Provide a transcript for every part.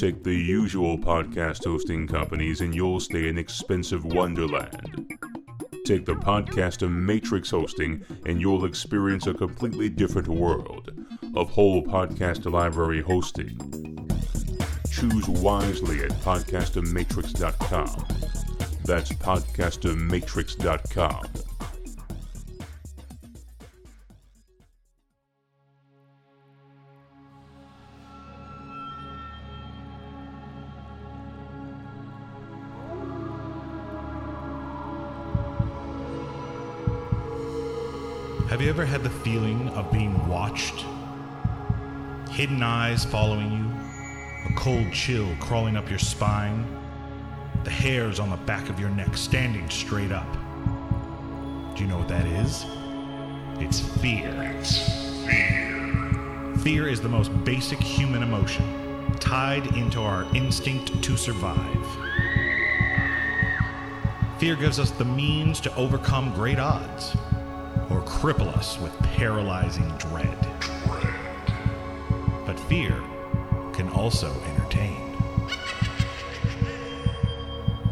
Take the usual podcast hosting companies and you'll stay in expensive wonderland. Take the podcast of Matrix hosting and you'll experience a completely different world of whole podcast library hosting. Choose wisely at podcastofmatrix.com. That's podcastofmatrix.com. you ever had the feeling of being watched? Hidden eyes following you, a cold chill crawling up your spine, the hairs on the back of your neck standing straight up. Do you know what that is? It's fear. fear. Fear is the most basic human emotion, tied into our instinct to survive. Fear gives us the means to overcome great odds or cripple us with paralyzing dread. But fear can also entertain.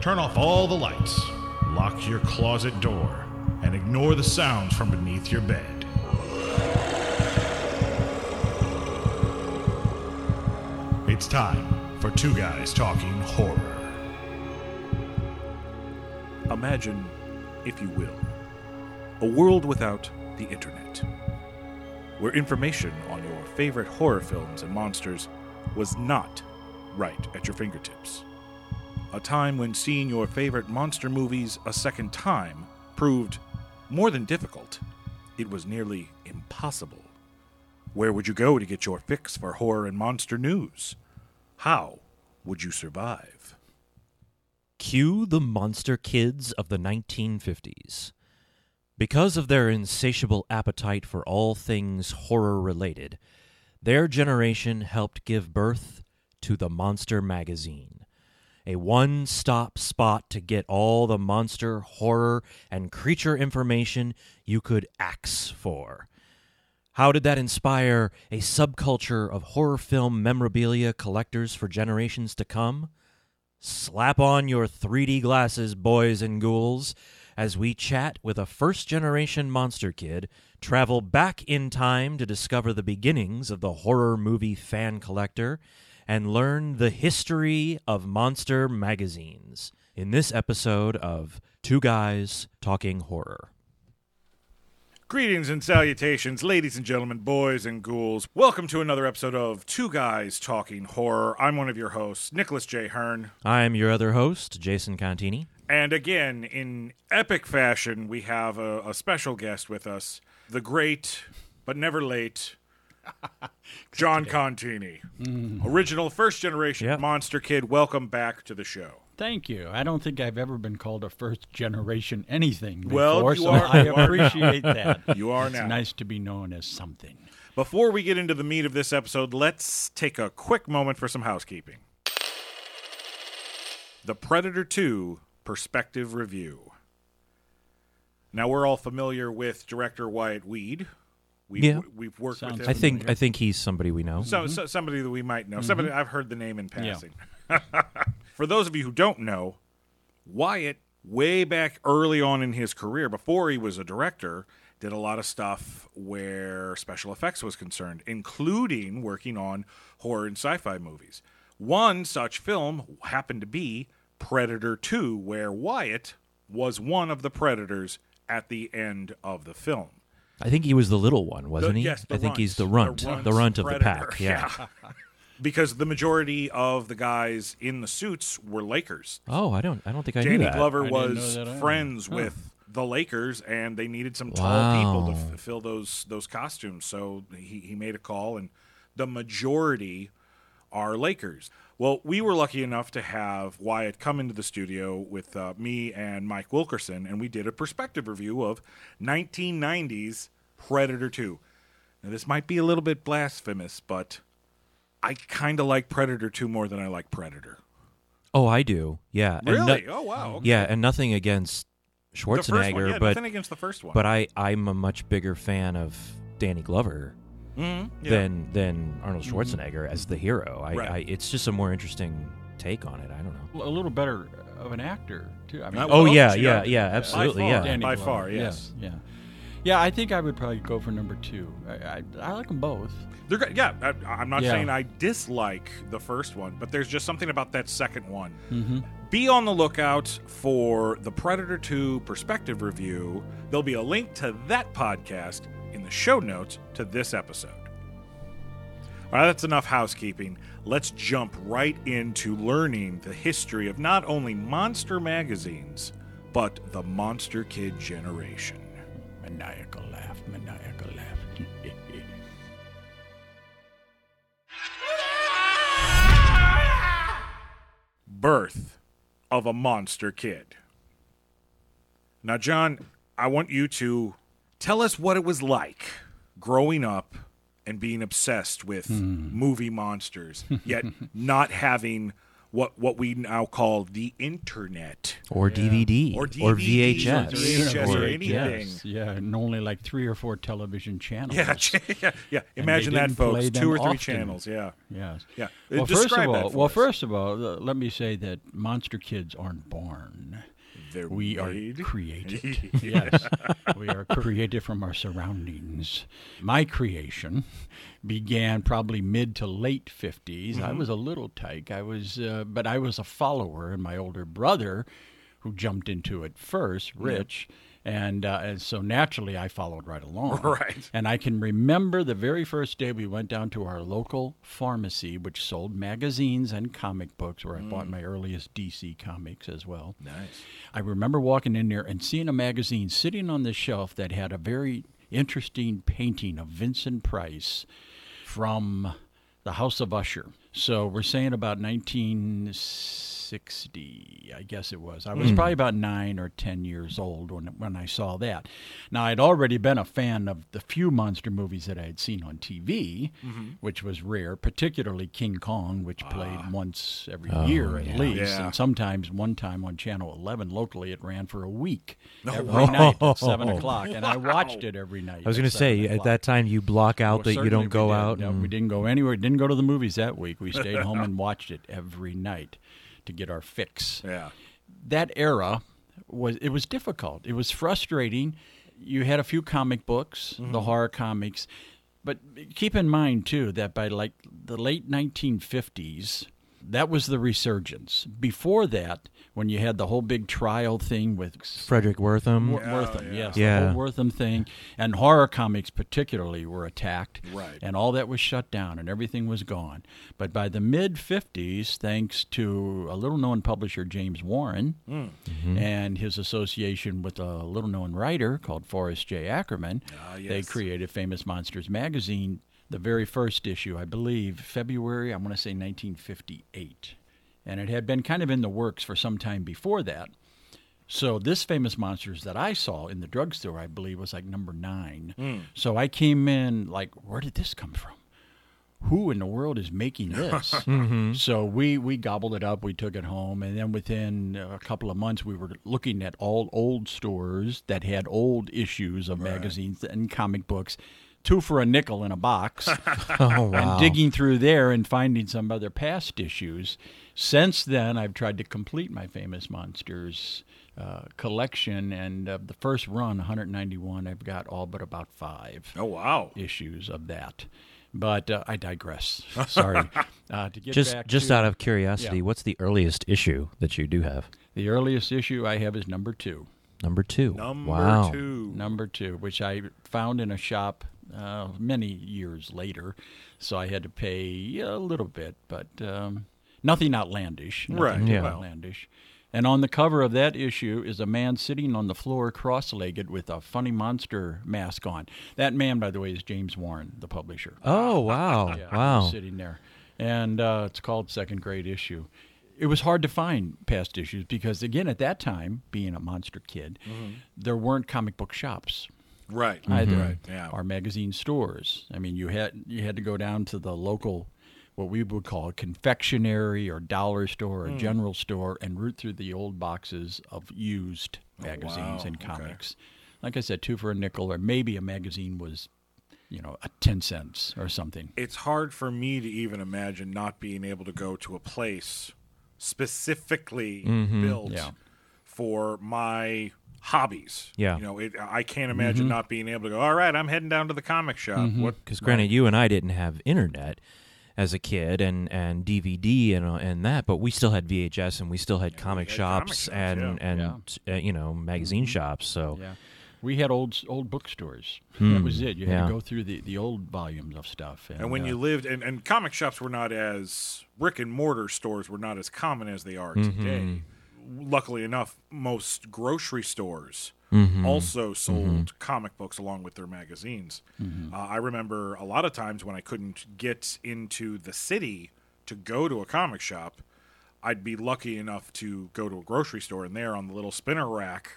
Turn off all the lights, lock your closet door, and ignore the sounds from beneath your bed. It's time for Two Guys Talking Horror. Imagine, if you will, a world without the internet, where information on your favorite horror films and monsters was not right at your fingertips. A time when seeing your favorite monster movies a second time proved more than difficult, it was nearly impossible. Where would you go to get your fix for horror and monster news? How would you survive? Cue the monster kids of the 1950s. Because of their insatiable appetite for all things horror related, their generation helped give birth to the Monster Magazine, a one stop spot to get all the monster, horror, and creature information you could axe for. How did that inspire a subculture of horror film memorabilia collectors for generations to come? Slap on your 3D glasses, boys and ghouls, as we chat with a first generation monster kid, travel back in time to discover the beginnings of the horror movie fan collector, and learn the history of monster magazines in this episode of Two Guys Talking Horror. Greetings and salutations, ladies and gentlemen, boys and ghouls. Welcome to another episode of Two Guys Talking Horror. I'm one of your hosts, Nicholas J. Hearn. I am your other host, Jason Contini. And again, in epic fashion, we have a, a special guest with us, the great, but never late, John Contini. Mm. Original first generation Yep. monster kid. Welcome back to the show. Thank you. I don't think I've ever been called a first generation anything before, Well, you so are- I appreciate that. You are it's now. nice to be known as something. Before we get into the meat of this episode, let's take a quick moment for some housekeeping. The Predator 2 Perspective Review. Now, we're all familiar with director Wyatt Weed. We've, Yeah. we've worked Sounds with him. I think I think he's somebody we know. So, mm-hmm. so somebody that we might know. Mm-hmm. Somebody I've heard the name in passing. For those of you who don't know, Wyatt, way back early on in his career, before he was a director, did a lot of stuff where special effects was concerned, including working on horror and sci-fi movies. One such film happened to be Predator 2, where Wyatt was one of the predators at the end of the film. I think he was the little one, wasn't The- he? Yes, the I think he's the runt. runt, the runt, of the pack. Yeah. because the majority of the guys in the suits were Lakers. Oh, I don't I don't think I knew Danny that. Glover was that friends Huh. with the Lakers, and they needed some tall Wow. people to f- fill those those costumes. So he he made a call, and the majority are Lakers. Well, we were lucky enough to have Wyatt come into the studio with uh, me and Mike Wilkerson, and we did a perspective review of 1990s Predator 2. Now, this might be a little bit blasphemous, but I kind of like Predator 2 more than I like Predator. Oh, I do. Yeah. And Really? no- oh, wow. Okay. yeah, and nothing against first one, Schwarzenegger, yeah, but nothing against the first one. but I I'm a much bigger fan of Danny Glover. Mhm, yeah. than than Arnold Schwarzenegger as the hero. I, Right. I it's just a more interesting take on it. I don't know. A little better of an actor too. I mean, Oh well, yeah, she yeah, does. yeah, absolutely, far. yeah. By far, yes. Yeah, yeah. Yeah, I think I would probably go for number two. I, I, I like them both. They're good. Yeah, I, I'm not Yeah. saying I dislike the first one, but there's just something about that second one. Mm-hmm. Be on the lookout for the Predator 2 perspective review. There'll be a link to that podcast in the show notes to this episode. All right, that's enough housekeeping. Let's jump right into learning the history of not only monster magazines, but the Monster Kid generation. Maniacal laugh, maniacal laugh. birth of a monster kid. Now, John, I want you to tell us what it was like growing up and being obsessed with movie monsters, yet not having what what we now call the internet. Or DVD, Or or VHS, or VHS or anything. Yes, yeah, and only like three or four television channels. Yeah, yeah, yeah. Imagine that, didn't folks. Two or three often. channels. Yeah, Yes. yeah. Well, first of all, well, us. first of all, uh, let me say that monster kids aren't born. They're We made. are created. yes, we are created from our surroundings. My creation began probably mid to late 50s. I was a little tyke. I was, uh, but I was a follower, and my older brother, who jumped into it first, Rich. And, uh, and so naturally, I followed right along. Right. And I can remember the very first day we went down to our local pharmacy, which sold magazines and comic books, where I bought my earliest DC comics as well. Nice. I remember walking in there and seeing a magazine sitting on the shelf that had a very interesting painting of Vincent Price from the House of Usher. So we're saying about 1960, I guess it was. I was hmm. probably about nine or ten years old when when I saw that. Now I'd already been a fan of the few monster movies that I had seen on TV, mm-hmm. which was rare, particularly King Kong, which ah. played once every oh, year at least, Yeah. and sometimes one time on Channel 11 locally it ran for a week every night at seven o'clock, and I watched it every night. I was going to say 7 at that time you block out Well, that you don't go did. out. No, and- we didn't go anywhere. Didn't go to the movies that week. We stayed home and watched it every night to get our fix. Yeah. That era was it was difficult. It was frustrating. You had a few comic books, Mm-hmm. the horror comics, but keep in mind too that by like the late 1950s, that was the resurgence. Before that, when you had the whole big trial thing with Fredric Wertham. Wor- Wertham, yes, the Yeah. whole Wertham thing, and horror comics particularly were attacked, Right. And all that was shut down, and everything was gone. But by the mid '50s, thanks to a little-known publisher, James Warren, hmm. mm-hmm. and his association with a little-known writer called Forrest J. Ackerman, ah, they yes. created Famous Monsters magazine. The very first issue, I believe, February, I want to say 1958. And it had been kind of in the works for some time before that. So this famous monsters that I saw in the drugstore, I believe, was like number nine. Hmm. So I came in like, where did this come from? Who in the world is making this? Mm-hmm. So we we gobbled it up. We took it home, and then within a couple of months, we were looking at all old stores that had old issues of magazines and comic books, two for a nickel in a box Oh wow! and digging through there and finding some other past issues. Since then, I've tried to complete my famous monsters uh, collection, and uh, the first run, 191, I've got all but about five Oh wow. issues of that. But uh, I digress. Sorry. Uh, to get just back just to out of curiosity, Yeah. what's the earliest issue that you do have? the earliest issue I have is number two. Number two. Number wow. two. number two, which I found in a shop uh, many years later. So I had to pay a little bit, but um, nothing outlandish. Nothing Right, too yeah. outlandish. And on the cover of that issue is a man sitting on the floor cross legged with a funny monster mask on. That man, by the way, is James Warren, the publisher. Oh wow! Yeah, wow. sitting there, and uh, it's called Second Grade Issue. It was hard to find past issues because, again, at that time, being a monster kid, there weren't comic book shops Right. either, Right. Yeah. or magazine stores. I mean, you had you had to go down to the local, what we would call a confectionery or dollar store or hmm. general store, and root through the old boxes of used oh, magazines wow. and Okay. comics. Like I said, two for a nickel, or maybe a magazine was you know, a 10 cents or something. It's hard for me to even imagine not being able to go to a place specifically mm-hmm. built Yeah. for my hobbies. Yeah. You know, it, I can't imagine not being able to go, all right, I'm heading down to the comic shop. What Because granted, you and I didn't have internet as a kid and, and DVD and uh, and that, but we still had VHS and we still had comic had shops comic shops, and yeah. and Uh, you know magazine shops. So Yeah. We had old old bookstores. That was it. You had yeah. to go through the, the old volumes of stuff. And, And when uh, you lived, and, and comic shops were not as brick and mortar stores were not as common as they are today. Luckily enough, most grocery stores mm-hmm. also mm-hmm. sold comic books along with their magazines. Mm-hmm. Uh, I remember a lot of times when I couldn't get into the city to go to a comic shop, I'd be lucky enough to go to a grocery store, and there on the little spinner rack,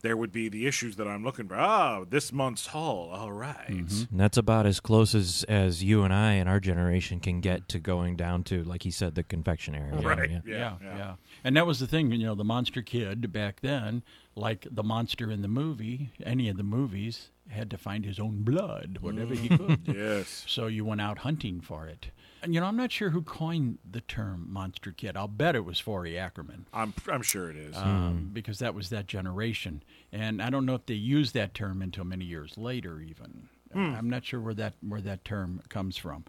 there would be the issues that I'm looking for. Oh, this month's haul. All right. Mm-hmm. And that's about as close as, as you and I and our generation can get to going down to, like he said, the confectionery. Right. area. yeah, Yeah, yeah, yeah. And that was the thing, you know, the monster kid back then, like the monster in the movie, any of the movies, had to find his own blood, whatever he could. Yes. So you went out hunting for it. And you know, I'm not sure who coined the term monster kid. I'll bet it was Forry Ackerman. I'm I'm sure it is. um, because that was that generation. And I don't know if they used that term until many years later. Even I'm not sure where that where that term comes from.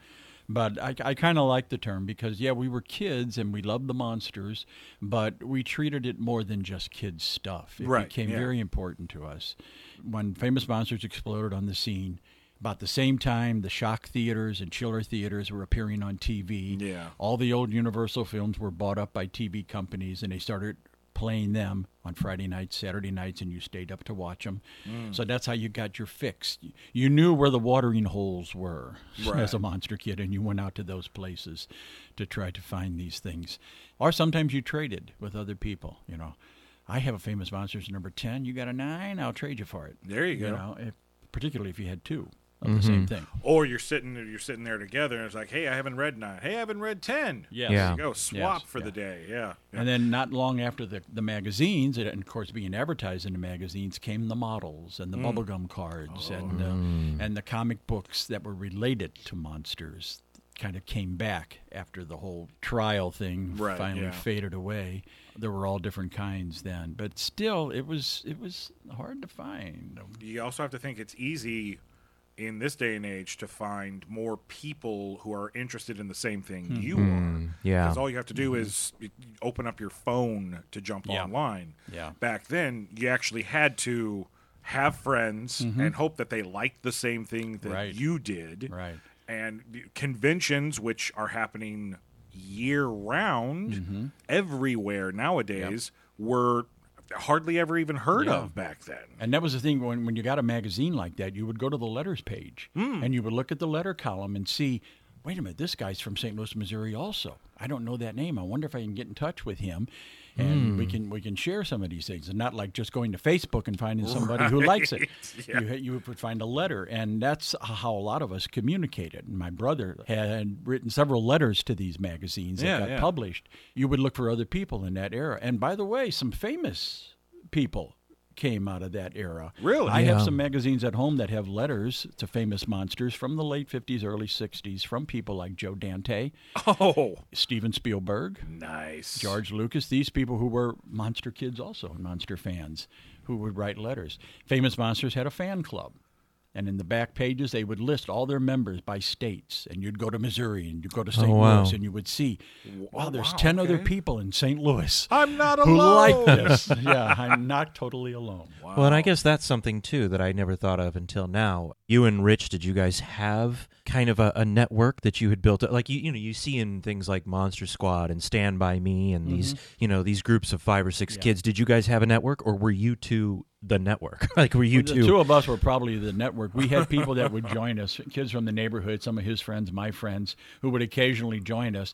But I, I kind of like the term because yeah, we were kids and we loved the monsters, but we treated it more than just kids stuff. It Right, became yeah. very important to us. When famous monsters exploded on the scene, about the same time, the shock theaters and chiller theaters were appearing on TV. Yeah. All the old Universal films were bought up by TV companies, and they started playing them on Friday nights, Saturday nights, and you stayed up to watch them. Mm. So that's how you got your fix. You knew where the watering holes were Right. as a monster kid, and you went out to those places to try to find these things. Or sometimes you traded with other people. You know, I have a famous monsters number ten. You got a nine? I'll trade you for it. There you go. know, if, particularly if you had two of the same mm-hmm. thing. Or you're sitting you're sitting there together and it's like, hey, I haven't read nine. Hey, I haven't read ten. Yes. Yeah. There you go swap Yes, for the yeah. day. Yeah. And then not long after the, the magazines, and of course being advertised in the magazines, came the models and the mm. bubblegum cards oh. and uh, mm. and the comic books that were related to monsters. Kind of came back after the whole trial thing Right, finally yeah. faded away. There were all different kinds then, but still, it was it was hard to find. you also have to think it's easy in this day and age to find more people who are interested in the same thing hmm. you hmm. are. yeah. Because all you have to do mm-hmm. is open up your phone to jump Yeah. online. Yeah. Back then, you actually had to have friends mm-hmm. and hope that they liked the same thing that Right. you did. Right. And conventions, which are happening year round Mm-hmm. everywhere nowadays, were hardly ever even heard Yeah. of back then. And that was the thing when, when you got a magazine like that, you would go to the letters page hmm. and you would look at the letter column and see, wait a minute, this guy's from St. Louis, Missouri also. I don't know that name. I wonder if I can get in touch with him and we hmm. can we can share some of these things and not like just going to Facebook and finding somebody who likes it. Yeah. You, you would find a letter and that's how a lot of us communicated. And my brother had written several letters to these magazines that Yeah, got yeah. published. You would look for other people in that era. And by the way, some famous people came out of that era. Really? I have some magazines at home that have letters to famous monsters from the late 50s, early 60s from people like Joe Dante, Oh, Steven Spielberg, nice. George Lucas, these people who were monster kids also, monster fans who would write letters. Famous Monsters had a fan club. And in the back pages, they would list all their members by states. And you'd go to Missouri and you'd go to St. Oh, wow. Louis and you would see, wow, there's wow, 10 other people in St. Louis I'm not who like alone. this. yeah, I'm not totally alone. Well, and I guess that's something too that I never thought of until now. You and Rich, did you guys have kind of a, a network that you had built? Like you, you know, you see in things like Monster Squad and Stand by Me and these, mm-hmm. you know, these groups of five or six Yeah. kids. Did you guys have a network, or were you two the network? like, were you the two? two of us were probably the network. We had people that would join us, kids from the neighborhood, some of his friends, my friends, who would occasionally join us.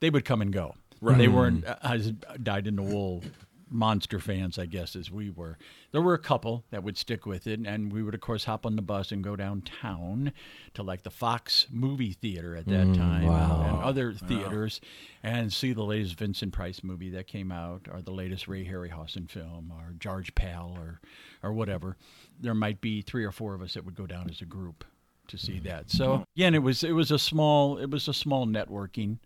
They would come and go. Right. They weren't uh, as dyed in the wool monster fans, I guess, as we were. There were a couple that would stick with it, and we would, of course, hop on the bus and go downtown to like the Fox movie theater at that mm, time and other theaters and see the latest Vincent Price movie that came out, or the latest Ray Harryhausen film, or George Pal, or or whatever. There might be three or four of us that would go down as a group to see that. So again, it was it was a small it was a small networking.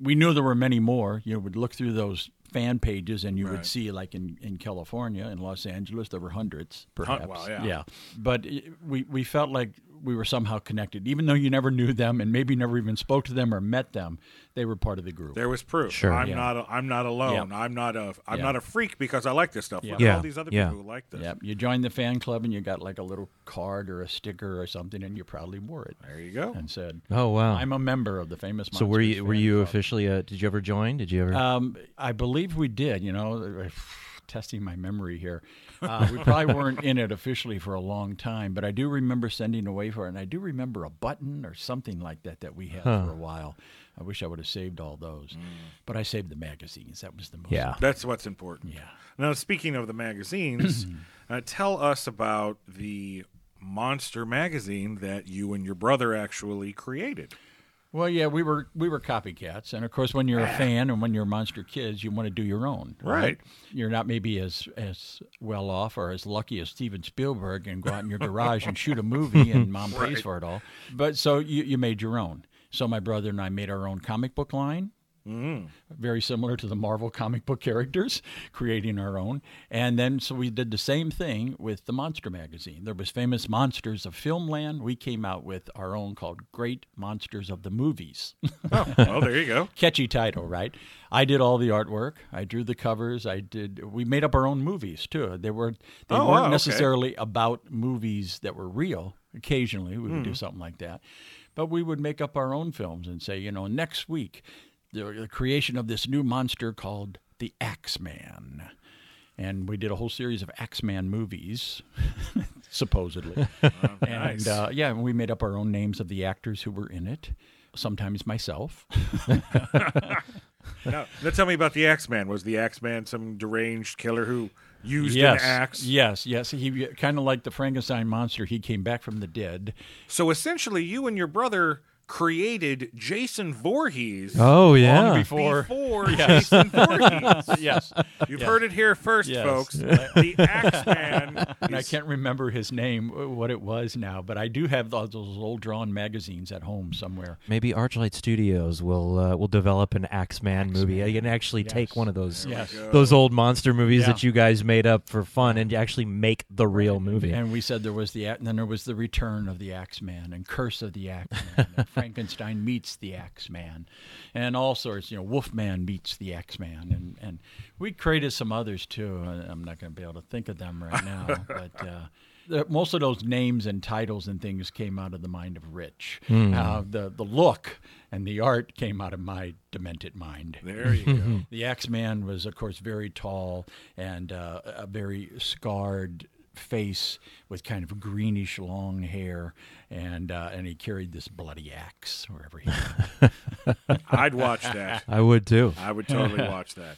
We knew there were many more. You know, would look through those fan pages and you Right. would see like in, in California in Los Angeles there were hundreds perhaps. wow, yeah. But i- we we felt like we were somehow connected even though you never knew them and maybe never even spoke to them or met them. They were part of the group. There was proof. Sure. I'm Yeah. not. A, I'm not alone. Yeah. I'm not a. I'm Yeah. not a freak because I like this stuff. Yeah. Look Yeah. all these other Yeah. people who like this. Yeah, you joined the fan club and you got like a little card or a sticker or something, and you proudly wore it There you go. and said, Oh wow. "I'm a member of the famous." so were Monsters you were you club." officially? A, did you ever join? Did you ever? Um, I believe we did. You know, testing my memory here. Uh, we probably weren't in it officially for a long time, but I do remember sending away for it, and I do remember a button or something like that that we had Huh. for a while. I wish I would have saved all those, but I saved the magazines. That was the most. yeah. That's what's important. Yeah. Now, speaking of the magazines, uh, tell us about the monster magazine that you and your brother actually created. Well, yeah, we were we were copycats, and of course, when you're a fan and when you're monster kids, you want to do your own, Right. You're not maybe as as well off or as lucky as Steven Spielberg and go out in your garage and shoot a movie and mom pays for it all. But so you you made your own. So my brother and I made our own comic book line. Very similar to the Marvel comic book characters, creating our own. And then, so we did the same thing with the Monster magazine. There was famous monsters of Filmland. We came out with our own called Great Monsters of the Movies. Oh, well, there you go. Catchy title, right? I did all the artwork. I drew the covers. I did. We made up our own movies too. They were they Oh, weren't wow, okay. necessarily about movies that were real. Occasionally, we Hmm. would do something like that, but we would make up our own films and say, you know, next week, the, the creation of this new monster called the Axeman. And we did a whole series of Axeman movies, supposedly. nice. And uh, yeah, we made up our own names of the actors who were in it. Sometimes myself. Now, now, tell me about the Axeman. Was the Axeman some deranged killer who used yes, an axe? Yes, yes. He kind of like the Frankenstein monster. He came back from the dead. So essentially, you and your brother created Jason Voorhees oh yeah. Long before. before Jason Voorhees. yes. You've Yeah. heard it here first, Yes. folks. The Axeman. And I can't remember his name, uh, what it was now, but I do have those, those old drawn magazines at home somewhere. Maybe Archlight Studios will uh, will develop an Axeman movie. You can actually take one of those Yes. those old monster movies Yeah. that you guys made up for fun and actually make the real movie. And we said there was the, and then there was the return of the Axeman and Curse of the Axeman. Frankenstein meets the Axeman, and all sorts. You know, Wolfman meets the Axeman, and and we created some others too. I'm not going to be able to think of them right now, but. Uh, most of those names and titles and things came out of the mind of Rich. Uh, the the look and the art came out of my demented mind. There you go. The Axeman was, of course, very tall and uh, a very scarred face with kind of greenish long hair, and uh, and he carried this bloody axe wherever he went. I'd watch that. I would too. I would totally watch that.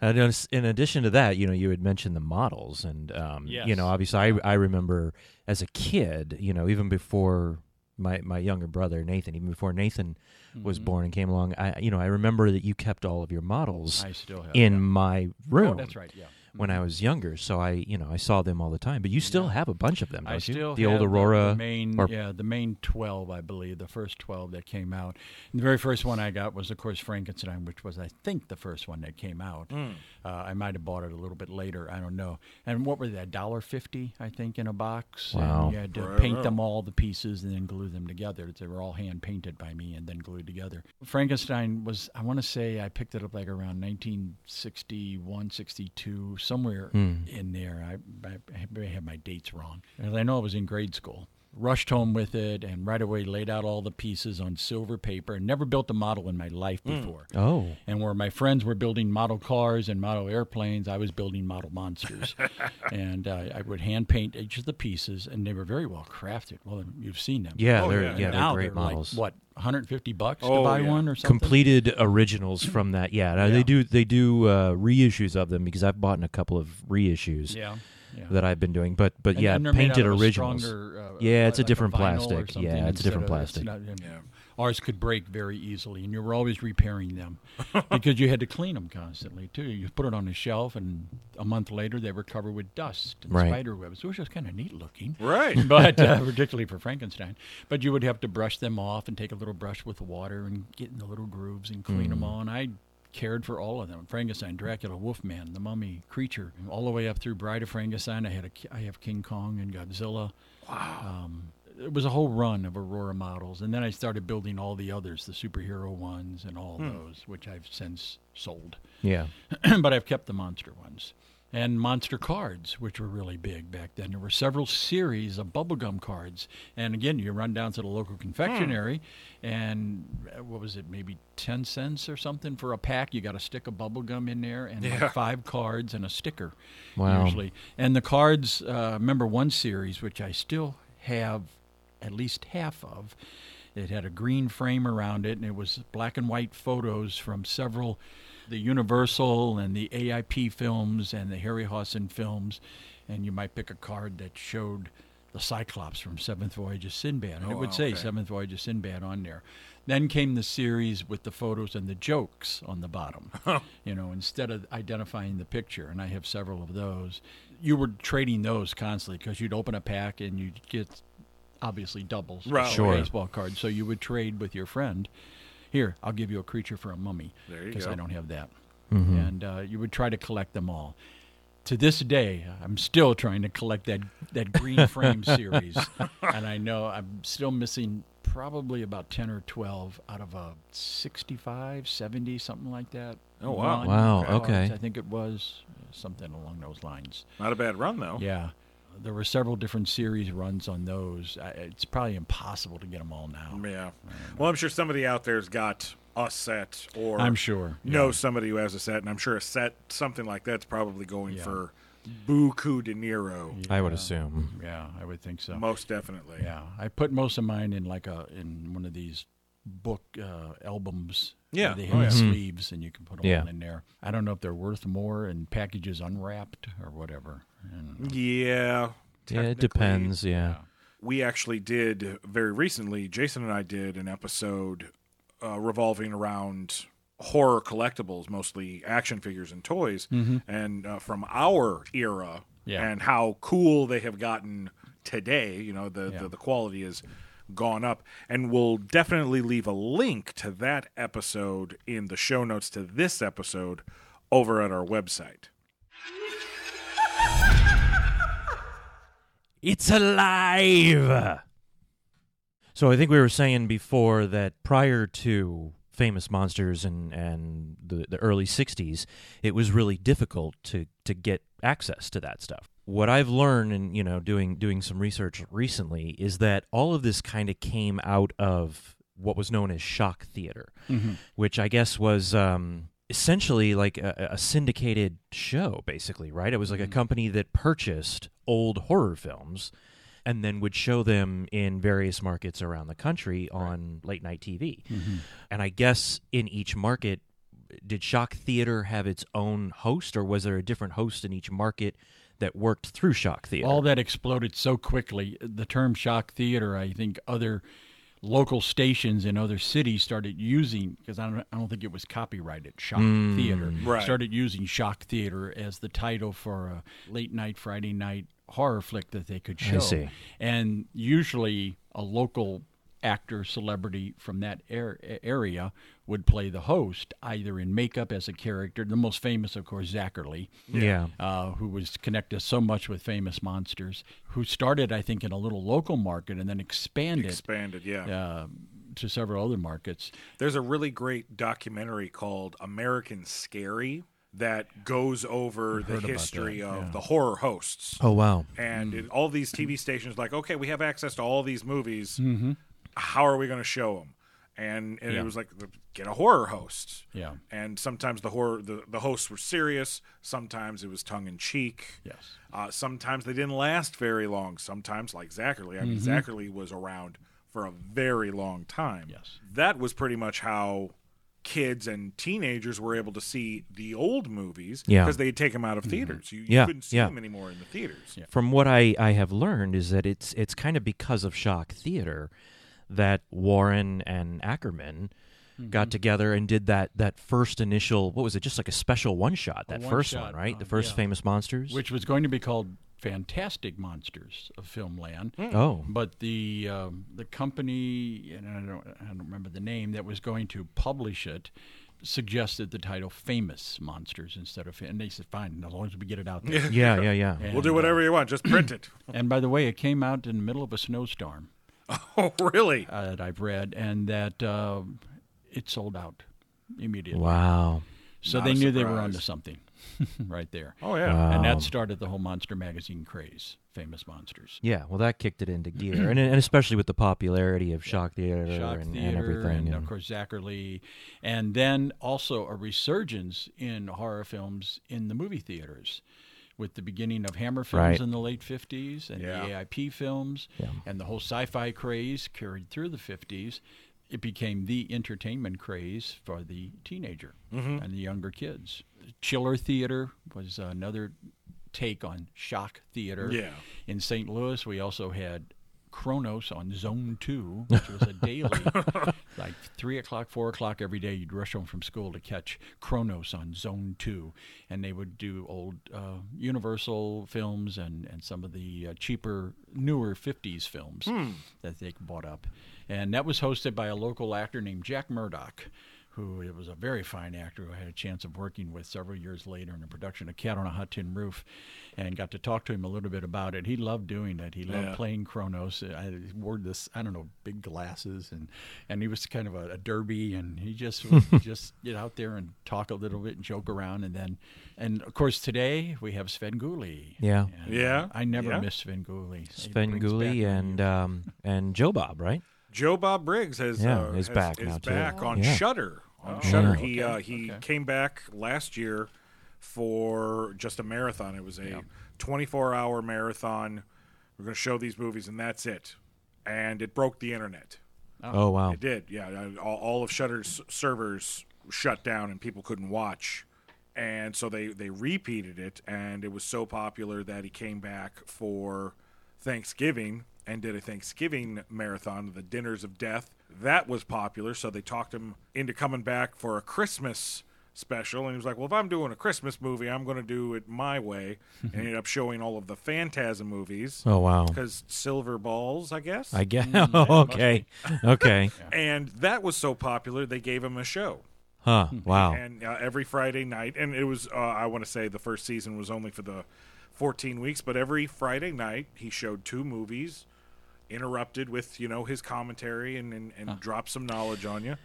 And in in addition to that, you know, you had mentioned the models, and um, you know, obviously, I I remember as a kid, you know, even before my my younger brother Nathan, even before Nathan was born and came along, I you know, I remember that you kept all of your models I still have in yeah. my Oh, room. that's right. Yeah. When I was younger, so I, you know, I saw them all the time. But you still Yeah. have a bunch of them, don't I you? the have old Aurora. the main, or- yeah, the main twelve, I believe, the first twelve that came out. And the very first one I got was, of course, Frankenstein, which was, I think, the first one that came out. Hmm. Uh, I might have bought it a little bit later. I don't know. And what were they? Dollar fifty, I think, in a box. Wow. And you had to Right, paint right. them all the pieces and then glue them together. They were all hand painted by me and then glued together. Frankenstein was, I want to say, I picked it up like around 1961, 62, somewhere Hmm. in there. I, I, may have my dates wrong. I know I was in grade school. Rushed home with it and right away laid out all the pieces on silver paper and never built a model in my life before. oh, And where my friends were building model cars and model airplanes, I was building model monsters. and uh, I would hand paint each of the pieces, and they were very well crafted. Well, you've seen them. yeah, Oh, they're yeah. yeah, they're great they're models. Like, what 150 bucks Oh, to buy yeah. one or something? completed originals from that. Yeah, uh, they do they do uh, reissues of them because I've bought in a couple of reissues Yeah. yeah. that I've been doing. But but And- yeah, and they're made painted out of a originals. stronger, uh, Yeah, it's a like different plastic. Yeah, it's a different plastic. not- Yeah. Ours could break very easily, and you were always repairing them because you had to clean them constantly too. You put it on a shelf, and a month later they were covered with dust and Right. spider webs, which was kind of neat looking. Right. but uh, particularly for Frankenstein. But you would have to brush them off and take a little brush with water and get in the little grooves and clean them all. And I cared for all of them: Frankenstein, Dracula, Wolfman, the Mummy, Creature, all the way up through Bride of Frankenstein. I had a, I have King Kong and Godzilla. Wow. Um, it was a whole run of Aurora models, and then I started building all the others, the superhero ones, and all those, which I've since sold. Yeah. but I've kept the monster ones. And monster cards, which were really big back then. There were several series of bubblegum cards. And again, you run down to the local confectionery, and uh, what was it, maybe 10 cents or something for a pack? You got a stick of bubblegum in there, and Yeah. like five cards and a sticker, Wow. usually. And the cards, uh, remember one series, which I still have at least half of. It had a green frame around it, and it was black and white photos from several, the Universal and the AIP films and the Harryhausen films. And you might pick a card that showed the Cyclops from Seventh Voyage of Sinbad, and it Oh, would wow, say okay. Seventh Voyage of Sinbad on there. Then came the series with the photos and the jokes on the bottom, oh. you know, instead of identifying the picture. And I have several of those. You were trading those constantly because you'd open a pack and you'd get obviously doubles, Right. for Sure. baseball cards. So you would trade with your friend. Here, I'll give you a creature for a mummy because. I don't have that. Mm-hmm. And uh, you would try to collect them all. To this day, I'm still trying to collect that that green frame series, and I know I'm still missing probably about 10 or 12 out of a 65, 70, something like that. Oh, wow. run Wow, okay. I think it was something along those lines. Not a bad run though. Yeah. There were several different series runs on those. I- It's probably impossible to get them all now. Yeah. Well, I'm sure somebody out there's got a set or I'm sure. knows somebody who has a set, and I'm sure a set something like that's probably going Yeah. for buku de niro. I would assume. Yeah, I would think so. Most definitely. Yeah, I put most of mine in like a in one of these book uh, albums. Yeah. they Oh, have yeah. sleeves and you can put them Yeah. in there. I don't know if they're worth more in packages unwrapped or whatever. And, Yeah. Yeah, it depends. Yeah. We actually did very recently. Jason and I did an episode uh, revolving around horror collectibles, mostly action figures and toys, and uh, from our era, Yeah. and how cool they have gotten today. You know, the, Yeah. the the quality has gone up, and we'll definitely leave a link to that episode in the show notes to this episode over at our website. It's alive. So I think we were saying before that prior to famous monsters and and the, the early 60s it was really difficult to to get access to that stuff what i've learned and you know doing doing some research recently is that all of this kind of came out of what was known as shock theater which i guess was um essentially like a, a syndicated show basically right it was like a mm-hmm. company that purchased old horror films and then would show them in various markets around the country on late night TV. Mm-hmm. And I guess in each market, did Shock Theater have its own host, or was there a different host in each market that worked through Shock Theater? all that exploded so quickly. The term shock theater, I think other local stations in other cities started using because I don't, I don't think it was copyrighted. Shock mm. theater Right. started using shock theater as the title for a late night Friday night horror flick that they could show. see. And usually a local actor celebrity from that ar- area would play the host either in makeup as a character the most famous of course Zacherley yeah. uh, who was connected so much with famous monsters, who started, I think, in a little local market and then expanded Expanded, yeah. uh, to several other markets. There's a really great documentary called American Scary that goes over the heard about history that, of yeah. the horror hosts. Oh wow. And Mm. it, all these TV stations, like, okay, we have access to all these movies. How are we going to show them? And, and Mm-hmm. Yeah. it was like, get a horror host. Yeah. And sometimes the horror, the, the hosts were serious. Sometimes it was tongue in cheek. Yes. Uh, sometimes they didn't last very long. Sometimes, like Zacherley, I Mm-hmm. mean, Zacherley was around for a very long time. Yes. That was pretty much how kids and teenagers were able to see the old movies Yeah. because they had taken them out of theaters. You, you Yeah, couldn't see yeah. them anymore in the theaters. From what I, I have learned is that it's it's kind of because of Shock Theater that Warren and Ackerman Mm-hmm. got together and did that that first initial what was it just like a special one shot that first one-shot, one right the uh, first yeah. famous monsters which was going to be called Fantastic Monsters of Filmland. oh But the um, the company, and I don't, I don't remember the name, that was going to publish it, suggested the title "Famous Monsters" instead of, and they said, "Fine, as long as we get it out there." yeah yeah yeah And, We'll do uh, whatever you want. Just print it. And by the way, it came out in the middle of a snowstorm Oh, really? uh, that I've read, and that uh, it sold out immediately. wow So Not they a knew they were onto something right there. Oh, yeah. Wow. And that started the whole Monster Magazine craze, Famous Monsters. yeah well that kicked it into gear and, and especially with the popularity of shock theater, Shock and, Theater, and everything and and- of course Zacherley, and then also a resurgence in horror films in the movie theaters, with the beginning of Hammer films Right. in the late '50s and Yeah. the AIP films, Yeah. and the whole sci-fi craze carried through the '50s. It became the entertainment craze for the teenager Mm-hmm. and the younger kids. Chiller Theater was another take on shock theater. Yeah. In St. Louis, we also had Kronos on Zone 2, which was a daily, like 3 o'clock, 4 o'clock every day. You'd rush home from school to catch Kronos on Zone 2. And they would do old uh, Universal films and, and some of the uh, cheaper, newer 50s films that they bought up. And that was hosted by a local actor named Jack Murdoch who it was a very fine actor who I had a chance of working with several years later in a production of Cat on a Hot Tin Roof, and got to talk to him a little bit about it. He loved doing it. He loved Yeah. playing Kronos. I he wore this, I don't know, big glasses, and and he was kind of a, a derby, and he just would just get out there and talk a little bit and joke around, and then, and of course today we have Svengoolie. Yeah. And, Yeah, uh, I never yeah. miss Svengoolie. Sven brings Gulli and um, and Joe Bob, right? Joe Bob Briggs has Yeah, uh, is has- back is now, too. back on Yeah. Shudder. On Oh, Shudder, yeah. he uh, he okay. came back last year for just a marathon. It was a 24 hour marathon. We're going to show these movies, and that's it. And it broke the internet. Oh, wow. It did, yeah. uh, All, all of Shudder's servers shut down, and people couldn't watch. And so they they repeated it, and it was so popular that he came back for Thanksgiving and did a Thanksgiving marathon, the Dinners of Death. That was popular, so they talked him into coming back for a Christmas special. And he was like, "Well, if I'm doing a Christmas movie, I'm going to do it my way." and he ended up showing all of the Phantasm movies Oh wow. because silver balls, I guess. I guess. Mm, Oh, okay. Okay. and that was so popular they gave him a show Huh. Wow. and uh, every friday night and it was uh, i want to say the first season was only for the 14 weeks but every friday night he showed two movies interrupted with you know his commentary and, and, and dropped some knowledge on you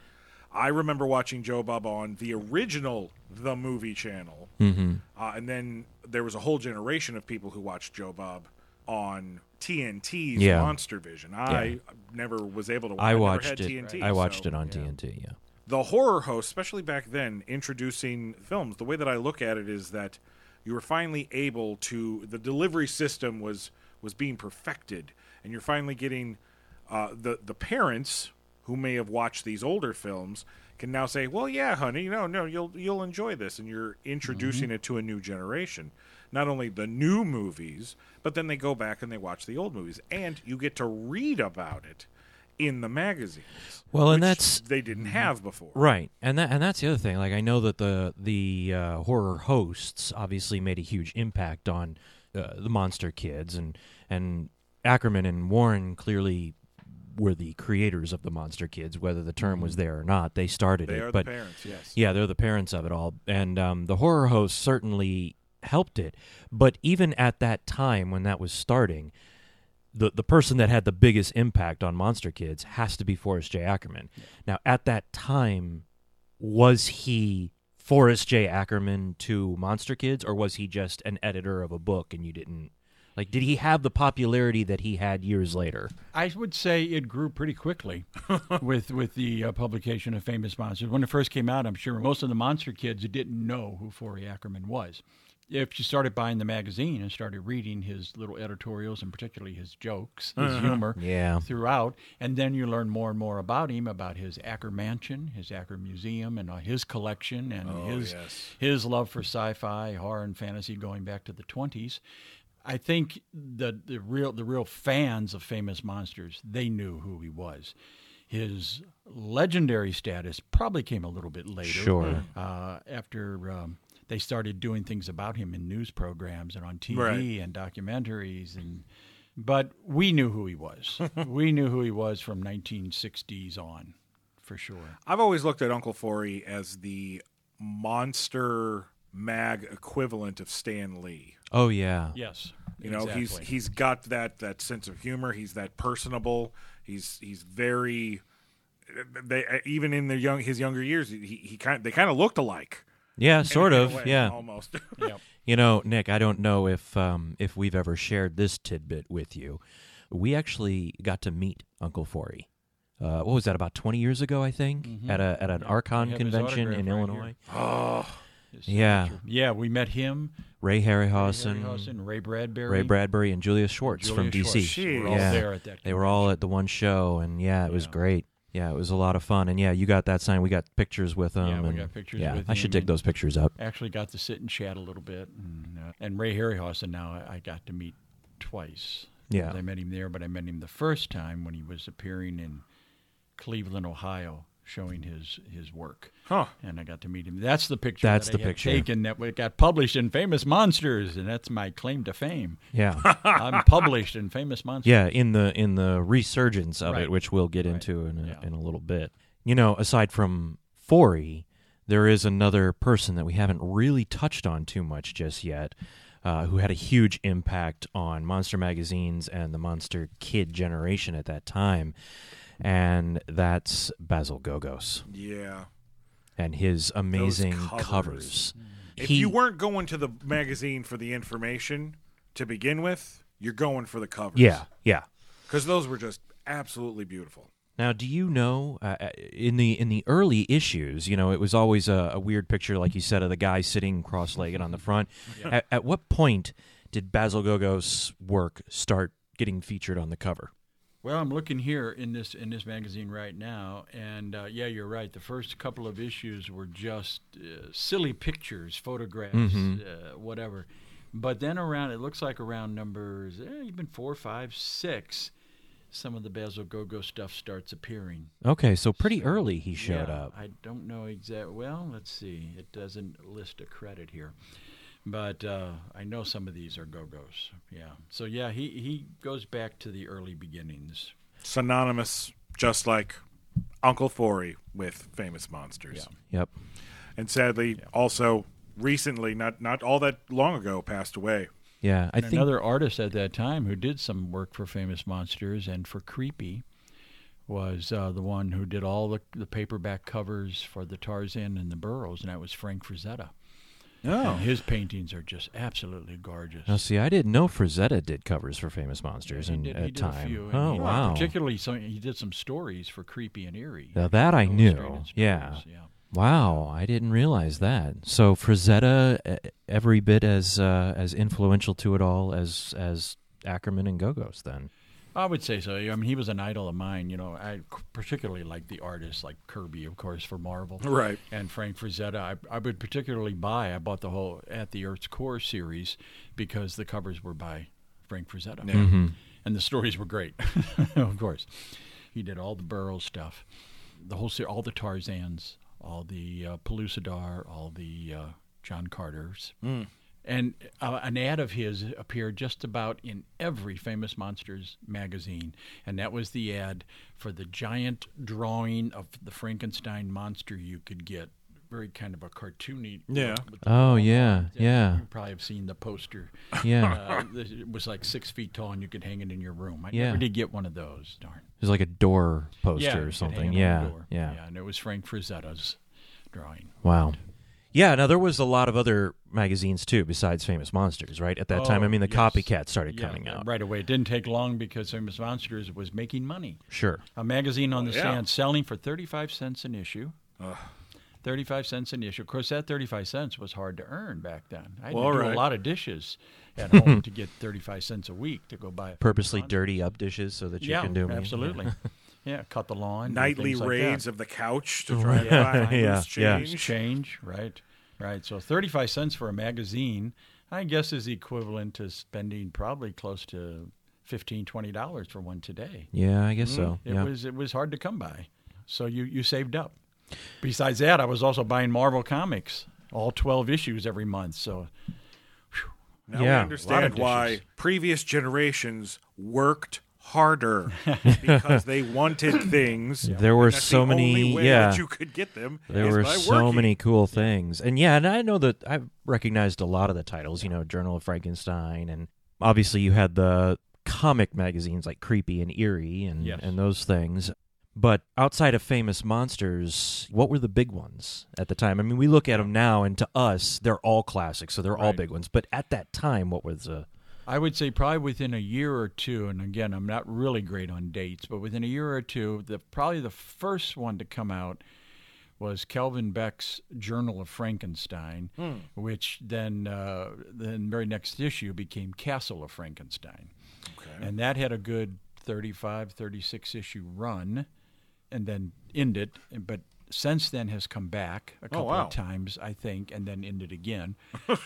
i remember watching joe bob on the original the movie channel Mm-hmm. uh, and then there was a whole generation of people who watched joe bob on TNT's Yeah. Monster Vision. I never was able to. I watched it. TNT, I watched so- it on TNT. Yeah. the horror host, especially back then, introducing films, the way that I look at it is that you were finally able to the delivery system was was being perfected, and you're finally getting uh, the the parents who may have watched these older films can now say, "Well, yeah, honey, no, no, you'll you'll enjoy this," and you're introducing it to a new generation. Not only the new movies, but then they go back and they watch the old movies, and you get to read about it in the magazines. Well, and that's- they didn't have before. Right, and that and that's the other thing. Like I know that the the uh, horror hosts obviously made a huge impact on uh, the Monster Kids, and and Ackerman and Warren clearly were the creators of the Monster Kids, whether the term was there or not. They started They it, are but the parents, yes. yeah, they're the parents of it all, and um, the horror hosts certainly helped it. But even at that time when that was starting, the the person that had the biggest impact on Monster Kids has to be Forrest J. Ackerman. Now, at that time, was he Forrest J. Ackerman to Monster Kids, or was he just an editor of a book and you didn't? Like, did he have the popularity that he had years later? I would say it grew pretty quickly with with the uh, publication of Famous Monsters. When it first came out, I'm sure most of the monster kids didn't know who Forry Ackerman was. If you started buying the magazine and started reading his little editorials and particularly his jokes, his humor Yeah. throughout, and then you learn more and more about him, about his Ackermansion, his Acker Museum, and uh, his collection, and his yes. his love for sci-fi, horror, and fantasy going back to the 20s. I think the the real the real fans of famous monsters they knew who he was. His legendary status probably came a little bit later. Sure. Uh, after um, they started doing things about him in news programs and on TV Right. and documentaries and. But we knew who he was. we knew who he was from 1960s on, for sure. I've always looked at Uncle Forry as the monster mag equivalent of Stan Lee. Oh yeah. Yes, You know, he's he's got that that sense of humor. He's that personable. He's he's very. They even in their young his younger years, he he kind they kind of looked alike. Yeah, in- sort in of. way, yeah. almost. Yep. You know, Nick, I don't know if um, if we've ever shared this tidbit with you. We actually got to meet Uncle Forry. Uh, what was that? About twenty years ago, I think, at a at an Archon convention in right Illinois. oh, Yeah. signature. yeah. We met him, Ray Harry Harryhausen, Harryhausen, Ray Bradbury, Ray Bradbury, and Julius Schwartz from Julia DC. Schwartz. We're all Yeah. there at that. They were all at the one show, and yeah, it was Yeah. great. Yeah, it was a lot of fun, and yeah, you got that sign. We got pictures with them. Yeah, we and- got pictures Yeah, with I should him dig those pictures up. Actually, got to sit and chat a little bit, and, uh, and Ray Harryhausen. Now I, I got to meet twice. Yeah. I met him there, but I met him the first time when he was appearing in Cleveland, Ohio, showing his his work. Huh. and I got to meet him. That's the picture. That's that I the had picture. taken that got published in Famous Monsters, and that's my claim to fame. Yeah, I'm published in Famous Monsters. yeah, in the in the resurgence of Right. it, which we'll get Right. into in a, Yeah. in a little bit. You know, aside from Forry, there is another person that we haven't really touched on too much just yet, uh, who had a huge impact on monster magazines and the monster kid generation at that time, and that's Basil Gogos Yeah. And his amazing covers. covers. If He- you weren't going to the magazine for the information to begin with, you're going for the covers. yeah, yeah. because those were just absolutely beautiful. Now, do you know uh, uh, in the in the early issues, you know, it was always a, a weird picture, like you said, of the guy sitting cross-legged on the front. At, at what point did Basil Gogos' work start getting featured on the cover? Well, I'm looking here in this in this magazine right now, and uh, yeah, you're right. The first couple of issues were just uh, silly pictures, photographs, Mhm. uh, whatever. But then around, it looks like around numbers eh, even four, five, six, some of the Basil Gogo stuff starts appearing. Okay, so pretty So, early he showed yeah, up. I don't know exact. Well, let's see. It doesn't list a credit here, but uh, I know some of these are Gogos. Yeah. So yeah, he he goes back to the early beginnings. Synonymous, just like Uncle Forry with famous monsters. Yeah. Yep. And sadly, Yeah. also recently, not not all that long ago, passed away. Yeah, I And think another artist at that time who did some work for Famous Monsters and for Creepy was uh, the one who did all the, the paperback covers for the Tarzan and the Burroughs, and that was Frank Frazetta. Oh, And his paintings are just absolutely gorgeous. Now, see, I didn't know Frazetta did covers for Famous Monsters he in did, at time. few. and oh he- wow! Particularly, some, he did some stories for Creepy and Eerie. Now that I knew. Yeah. yeah. Wow, I didn't realize that. So Frazetta, every bit as uh, as influential to it all as as Ackerman and Gogos. Then, I would say so. I mean, he was an idol of mine. You know, I particularly like the artists like Kirby, of course, for Marvel. right. and Frank Frazetta. I, I would particularly buy. I bought the whole At the Earth's Core series because the covers were by Frank Frazetta, Yeah. Mm-hmm. and the stories were great. of course, he did all the Burroughs stuff, the whole ser- all the Tarzans, all the uh, Pellucidar, all the uh, John Carters. Mm. And uh, an ad of his appeared just about in every Famous Monsters magazine, and that was the ad for the giant drawing of the Frankenstein monster you could get. Very kind of a cartoony. Yeah. Oh, yeah, arms. yeah. You probably have seen the poster. yeah, Uh, it was like six feet tall, and you could hang it in your room. I Yeah. never did get one of those. Darn. it was like a door poster yeah, or something. hang it on the Yeah, yeah, yeah, and it was Frank Frazetta's drawing. Wow. Yeah. Now there was a lot of other magazines too besides Famous Monsters, right? At that time, I Oh, mean, the yes. copycats started Yeah, coming out. right away. It didn't take long because Famous Monsters was making money. Sure. A magazine on the Oh, yeah. stand selling for 35 cents an issue. Ugh. 35 cents an issue. Of course, that 35 cents was hard to earn back then. I had Well, to do right. a lot of dishes at home to get 35 cents a week to go buy. a Purposely dirty up dishes so that you yeah, can do 'em. absolutely. yeah, cut the lawn. Nightly things like raids that. of the couch to try and find Yeah, loose yeah. change. change, right? Right. So 35 cents for a magazine I guess is equivalent to spending probably close to fifteen, twenty dollars for one today. Yeah, I guess so. Mm-hmm. It yeah. was it was hard to come by, so you you saved up. Besides that, I was also buying Marvel comics, all twelve issues every month. So Now Yeah, a we understand why previous generations worked harder because they wanted things. There were so the many- Only way yeah. that you could get them. There were so working. many cool things. And yeah, and I know that I've recognized a lot of the titles, you know, Journal of Frankenstein and obviously you had the comic magazines like Creepy and Eerie and Yes. and those things. But outside of famous monsters, what were the big ones at the time? I mean, we look at them now and to us, they're all classics, so they're all big ones. But at that time, what was the I would say probably within a year or two, and again, I'm not really great on dates, but within a year or two, the probably the first one to come out was Calvin Beck's Journal of Frankenstein, which then uh, then very next issue became Castle of Frankenstein, Okay. and that had a good 35, 36 issue run, and then ended, but. Since then has come back a couple wow. of times, I think, and then ended again.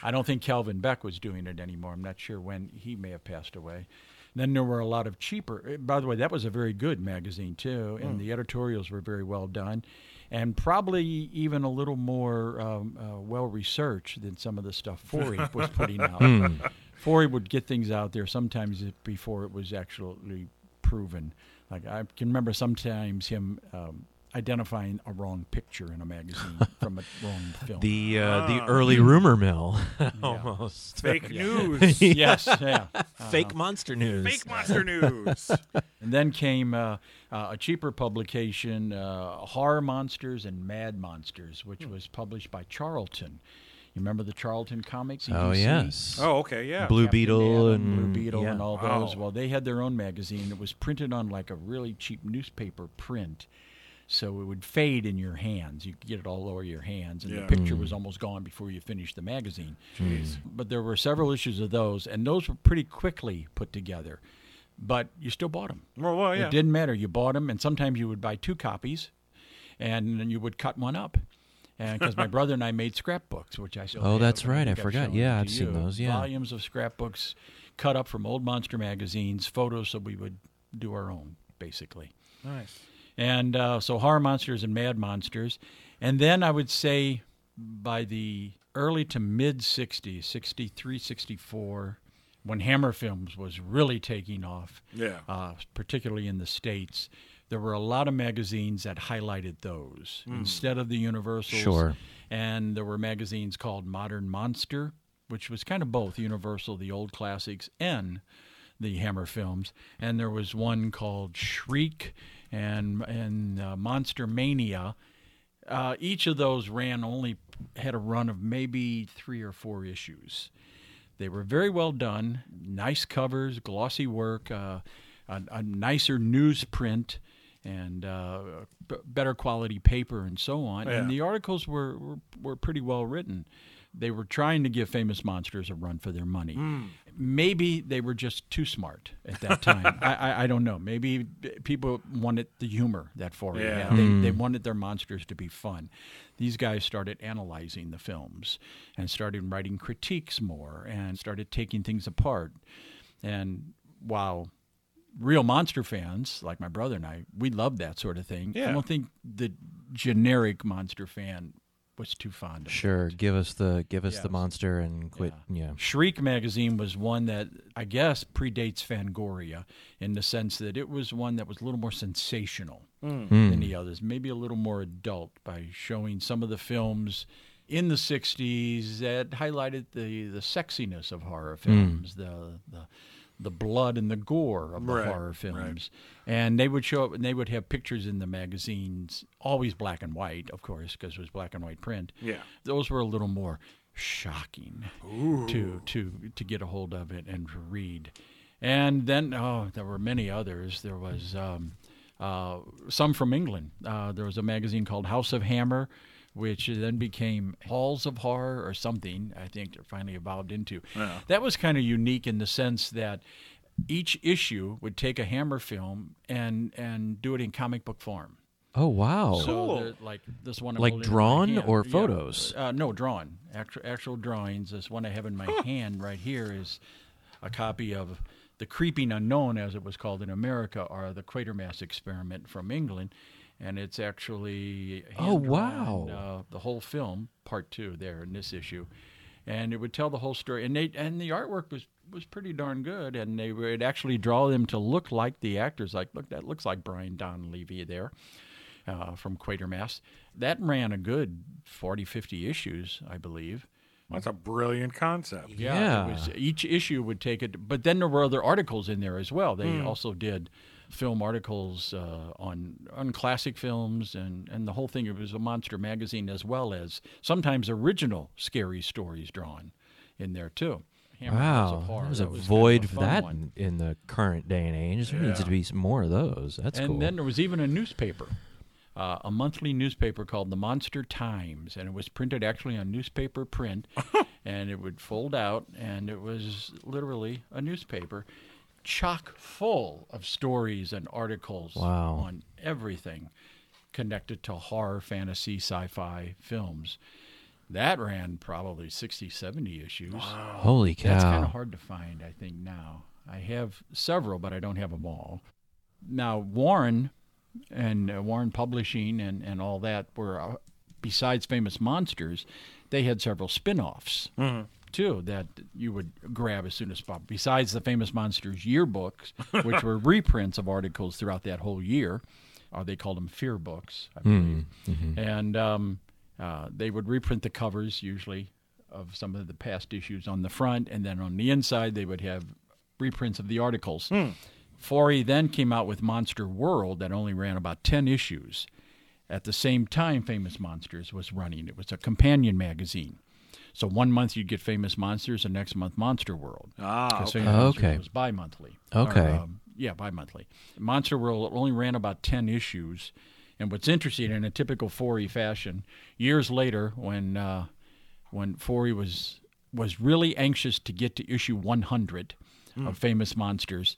I don't think Calvin Beck was doing it anymore. I'm not sure when he may have passed away. Then there were a lot of cheaper. eh, By the way, that was a very good magazine too, and the editorials were very well done, and probably even a little more um, uh, well researched than some of the stuff Forry was putting out. Forry would get things out there sometimes before it was actually proven. Like I can remember sometimes him. Um, Identifying a wrong picture in a magazine from a wrong film. the uh, the Ah. early rumor mill almost Fake news. yes, yeah. fake monster news Fake monster news. And then came uh, uh, a cheaper publication, uh, Horror Monsters and Mad Monsters, Hmm. which was published by Charlton. You remember the Charlton comics? oh yes oh, okay, yeah. Blue Captain Beetle Atom, and Blue Beetle yeah. and all Wow. those. Well, they had their own magazine. It was printed on like a really cheap newspaper print. So it would fade in your hands. You could get it all over your hands, and Yeah. the picture mm. was almost gone before you finished the magazine. But there were several issues of those, and those were pretty quickly put together. But you still bought them. Well, well, yeah. It didn't matter. You bought them, and sometimes you would buy two copies, and then you would cut one up. And because my brother and I made scrapbooks, which I still Oh, have, that's right. I I've forgot. Yeah, I've seen you. those, yeah. volumes of scrapbooks cut up from old monster magazines, photos, that we would do our own basically. Nice. And uh, so horror monsters and mad monsters, and then I would say by the early to mid 60s, 63, 64, when Hammer Films was really taking off, Yeah. uh, particularly in the States, there were a lot of magazines that highlighted those instead of the Universals. Sure. And there were magazines called Modern Monster, which was kind of both Universal, the old classics, and the Hammer films. And there was one called Shriek and and uh, Monster Mania. Uh, each of those ran only had a run of maybe three or four issues. They were very well done, nice covers, glossy work, uh, a, a nicer newsprint, and uh, b- better quality paper, and so on. Yeah. And the articles were, were were pretty well written. They were trying to give famous monsters a run for their money. Maybe they were just too smart at that time. I, I, I don't know. Maybe people wanted the humor that Forry Yeah. had. They, hmm. they wanted their monsters to be fun. These guys started analyzing the films and started writing critiques more and started taking things apart. And while real monster fans like my brother and I, we loved that sort of thing. I don't think the generic monster fan was too fond of it. Sure, give us the give us the monster and quit. Yeah. Shriek magazine was one that I guess predates Fangoria in the sense that it was one that was a little more sensational Hmm. than the others, maybe a little more adult by showing some of the films in the 60s that highlighted the, the sexiness of horror films, the, the the blood and the gore of the Right, horror films. And they would show up and they would have pictures in the magazines, always black and white, of course, because it was black and white print Yeah. those were a little more shocking to to to get a hold of it and to read. And then oh, there were many others. There was um, uh, some from England. Uh, there was a magazine called House of Hammer, which then became Halls of Horror or something. I think it finally evolved into. Yeah. That was kind of unique in the sense that each issue would take a Hammer film and and do it in comic book form. Oh wow. So Cool. like this one, I'm Like holding in my drawn hand. or Yeah. photos? Uh, no, drawn. actual actual drawings. This one I have in my hand right here is a copy of the Creeping Unknown, as it was called in America, or the Quatermass Experiment from England, and it's actually Oh, wow. uh, the whole film, part two, there in this issue, and it would tell the whole story. And they and the artwork was was pretty darn good, and they would actually draw them to look like the actors. Like, look, that looks like Brian Donlevy there uh, from Quatermass. That ran a good 40, 50 issues, I believe. That's a brilliant concept. Yeah. It was, each issue would take it, but then there were other articles in there as well. They also did film articles uh, on on classic films and, and the whole thing. It was a monster magazine as well as sometimes original scary stories drawn in there too. Hammer Wow, there's a was kind of void for that one. in, in the current day and age. There needs to be some more of those. That's and cool. then there was even a newspaper, uh, a monthly newspaper called the Monster Times, and it was printed actually on newspaper print, and it would fold out, and it was literally a newspaper, chock full of stories and articles Wow. on everything connected to horror, fantasy, sci-fi films. That ran probably 60, 70 issues. Holy cow! That's kind of hard to find, I think, now. I have several, but I don't have them all. Now, Warren and uh, Warren Publishing and, and all that were, uh, besides Famous Monsters, they had several spin offs, too, that you would grab as soon as possible. Besides the Famous Monsters yearbooks, which were reprints of articles throughout that whole year, or they called them fear books, I believe. And um, uh, they would reprint the covers usually of some of the past issues on the front, and then on the inside they would have reprints of the articles. Forry then came out with Monster World that only ran about 10 issues. At the same time, Famous Monsters was running. It was a companion magazine. So one month you'd get Famous Monsters, and next month Monster World. Ah, 'Cause okay. Famous Oh, okay. was bi-monthly. Okay. Or, um, yeah, bi-monthly. Monster World only ran about 10 issues. And what's interesting, in a typical Forry fashion, years later, when uh, when Forry was was really anxious to get to issue 100 of Famous Monsters,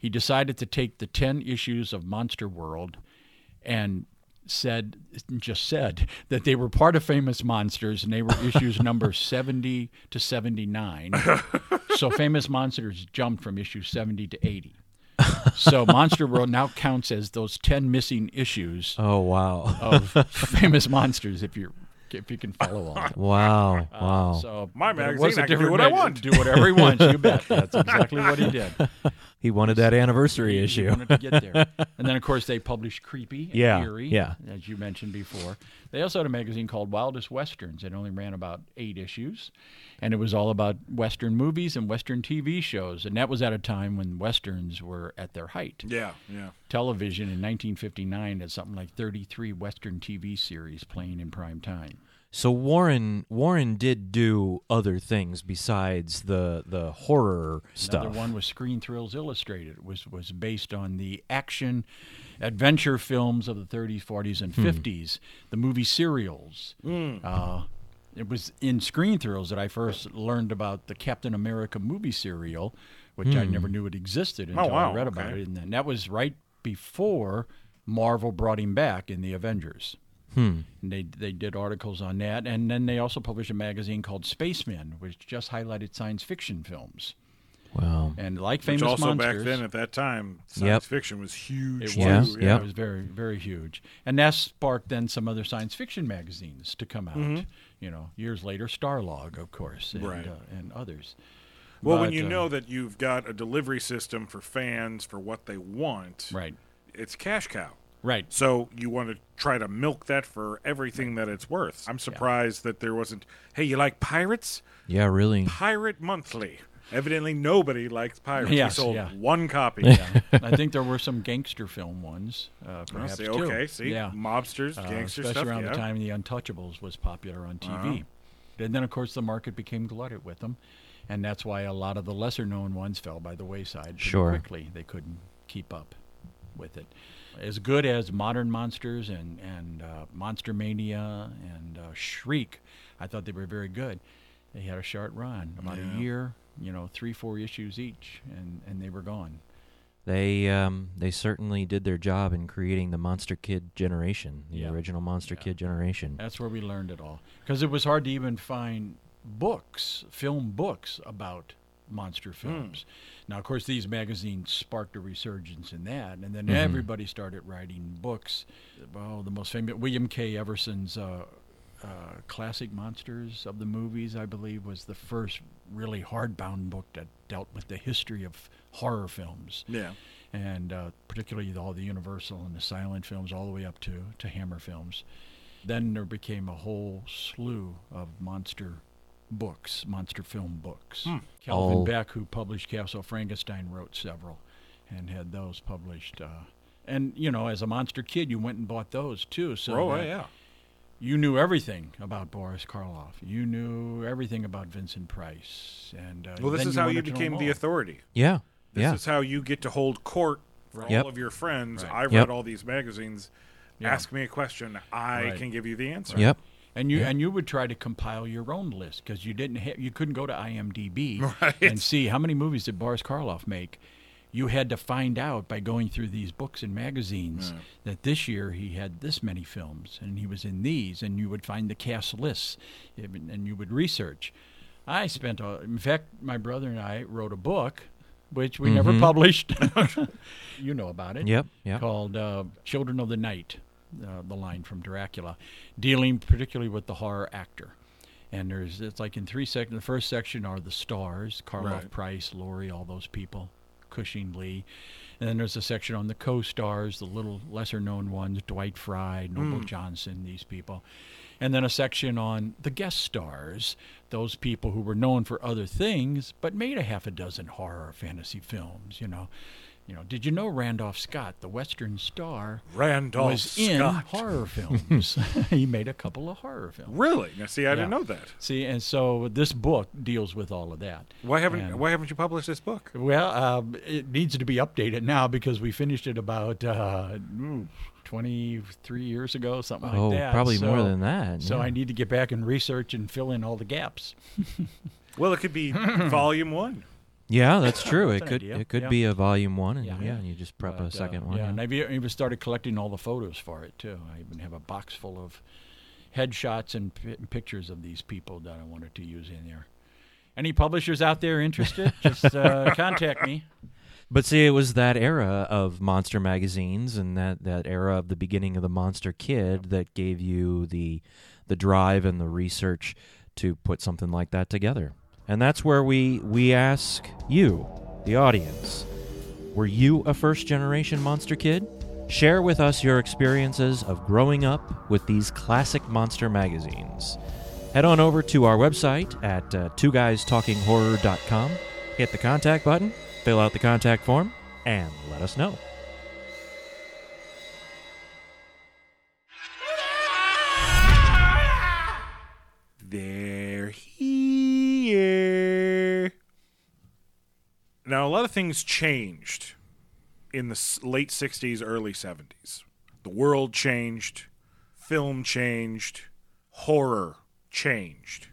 he decided to take the 10 issues of Monster World and said just said that they were part of famous monsters and they were issues number 70 to 79 so famous monsters jumped from issue 70 to 80 so monster world now counts as those 10 missing issues oh wow! of famous monsters if you if you can follow on. wow! Uh, wow! so My but magazine, was a I can do what I mag- want. do whatever he wants you bet that's exactly what he did he wanted that anniversary He issue. wanted to get there. and then, of course, they published Creepy and Yeah, Eerie, yeah. as you mentioned before. They also had a magazine called Wildest Westerns. It only ran about eight issues, and it was all about Western movies and Western TV shows. And that was at a time when Westerns were at their height. Yeah, yeah. Television in 1959 had something like 33 Western TV series playing in prime time. So Warren Warren did do other things besides the the horror stuff. Another one was Screen Thrills Illustrated. It was was based on the action adventure films of the 30s, 40s, and hmm. 50s. The movie serials. Hmm. Uh, it was in Screen Thrills that I first learned about the Captain America movie serial, which I never hmm. knew it existed oh, until wow, I read about okay. it. And then that was right before Marvel brought him back in the Avengers. Hmm. And they they did articles on that, and then they also published a magazine called Spacemen, which just highlighted science fiction films. Wow. And like Which famous also monsters, back then at that time, science Yep. fiction was huge. it was Yeah, it was very very huge, and that sparked then some other science fiction magazines to come out. You know, years later, Starlog, of course, and, Mm-hmm. Right. uh, and others. Well, when you uh, know that you've got a delivery system for fans for what they want, right, it's cash cow. Right, So you want to try to milk that for everything that it's worth. I'm surprised that there wasn't. Hey, you like pirates? Yeah, really. Pirate Monthly. Evidently, nobody likes pirates. Yes, we sold yeah. one copy. yeah. I think there were some gangster film ones, uh, perhaps see, too. okay, see, yeah. mobsters, Uh, gangster especially stuff. around yeah. the time the Untouchables was popular on TV. Uh-huh. And then, of course, the market became glutted with them, and that's why a lot of the lesser-known ones fell by the wayside Sure. quickly. They couldn't keep up with it. As good as Modern Monsters and and uh, Monster Mania and uh, Shriek, I thought they were very good. They had a short run, about Yeah. a year, you know, three, four issues each, and, and they were gone. they um, they certainly did their job in creating the Monster Kid generation, the Yeah. original Monster Yeah. Kid generation. That's where we learned it all. Because it was hard to even find books, film books about monster films. Now, of course, these magazines sparked a resurgence in that, and then Mhm. everybody started writing books. Well, the most famous William K. Everson's uh, uh, Classic Monsters of the Movies, I believe, was the first really hardbound book that dealt with the history of horror films Yeah. and uh, particularly all the Universal and the silent films, all the way up to, to Hammer films. Then there became a whole slew of monster books, monster film books. Hmm. Calvin All- Beck, who published Castle Frankenstein, wrote several and had those published. Uh, and you know, as a monster kid, you went and bought those too. So oh, that yeah. you knew everything about Boris Karloff. You knew everything about Vincent Price. And uh, Well, this then is how you became the authority. Yeah, This yeah. is how you get to hold court for Right. Yep. all of your friends. Right. I've Yep. read all these magazines. Yeah. Ask me a question. I Right. can give you the answer. Yep. And you Yeah. and you would try to compile your own list because you didn't ha- you couldn't go to IMDb Right. and see how many movies did Boris Karloff make. You had to find out by going through these books and magazines Yeah. that this year he had this many films and he was in these, and you would find the cast lists and you would research. I spent, a, in fact, my brother and I wrote a book, which we never Mhm. published. you know about it Yep. Yep. called uh, Children of the Night, uh, the line from Dracula, dealing particularly with the horror actor. And there's it's like in three sections. The first section are the stars: Karloff, Right. Price, Lorre, all those people, Cushing, Lee. And then there's a section on the co-stars, the little lesser-known ones: Dwight Frye, Noble Mm. Johnson, these people. And then a section on the guest stars, those people who were known for other things but made a half a dozen horror fantasy films. You know, you know. Did you know Randolph Scott, the Western star, Randolph was in horror films? he made a couple of horror films. Really? Now, see, I didn't know that. See, and so this book deals with all of that. Why haven't And- Why haven't you published this book? Well, um, it needs to be updated now because we finished it about uh, 23 years ago, something oh, like that. probably more than that. So yeah. I need to get back and research and fill in all the gaps. Well, it could be volume one. Yeah, that's true. That's it could idea, it could yeah. be a volume one, and yeah, Yeah. and you just prep But, a uh, second one. Yeah, and I've even started collecting all the photos for it too. I even have a box full of headshots and pi- pictures of these people that I wanted to use in there. Any publishers out there interested? just uh, contact me. But see, it was that era of monster magazines and that, that era of the beginning of the Monster Kid that gave you the the drive and the research to put something like that together. And that's where we we ask you, the audience, were you a first generation monster kid? Share with us your experiences of growing up with these classic monster magazines. Head on over to our website at uh, twoguystalkinghorror.com, hit the contact button, fill out the contact form, and let us know. Now, a lot of things changed in the late 60s, early 70s. The world changed, film changed, horror changed.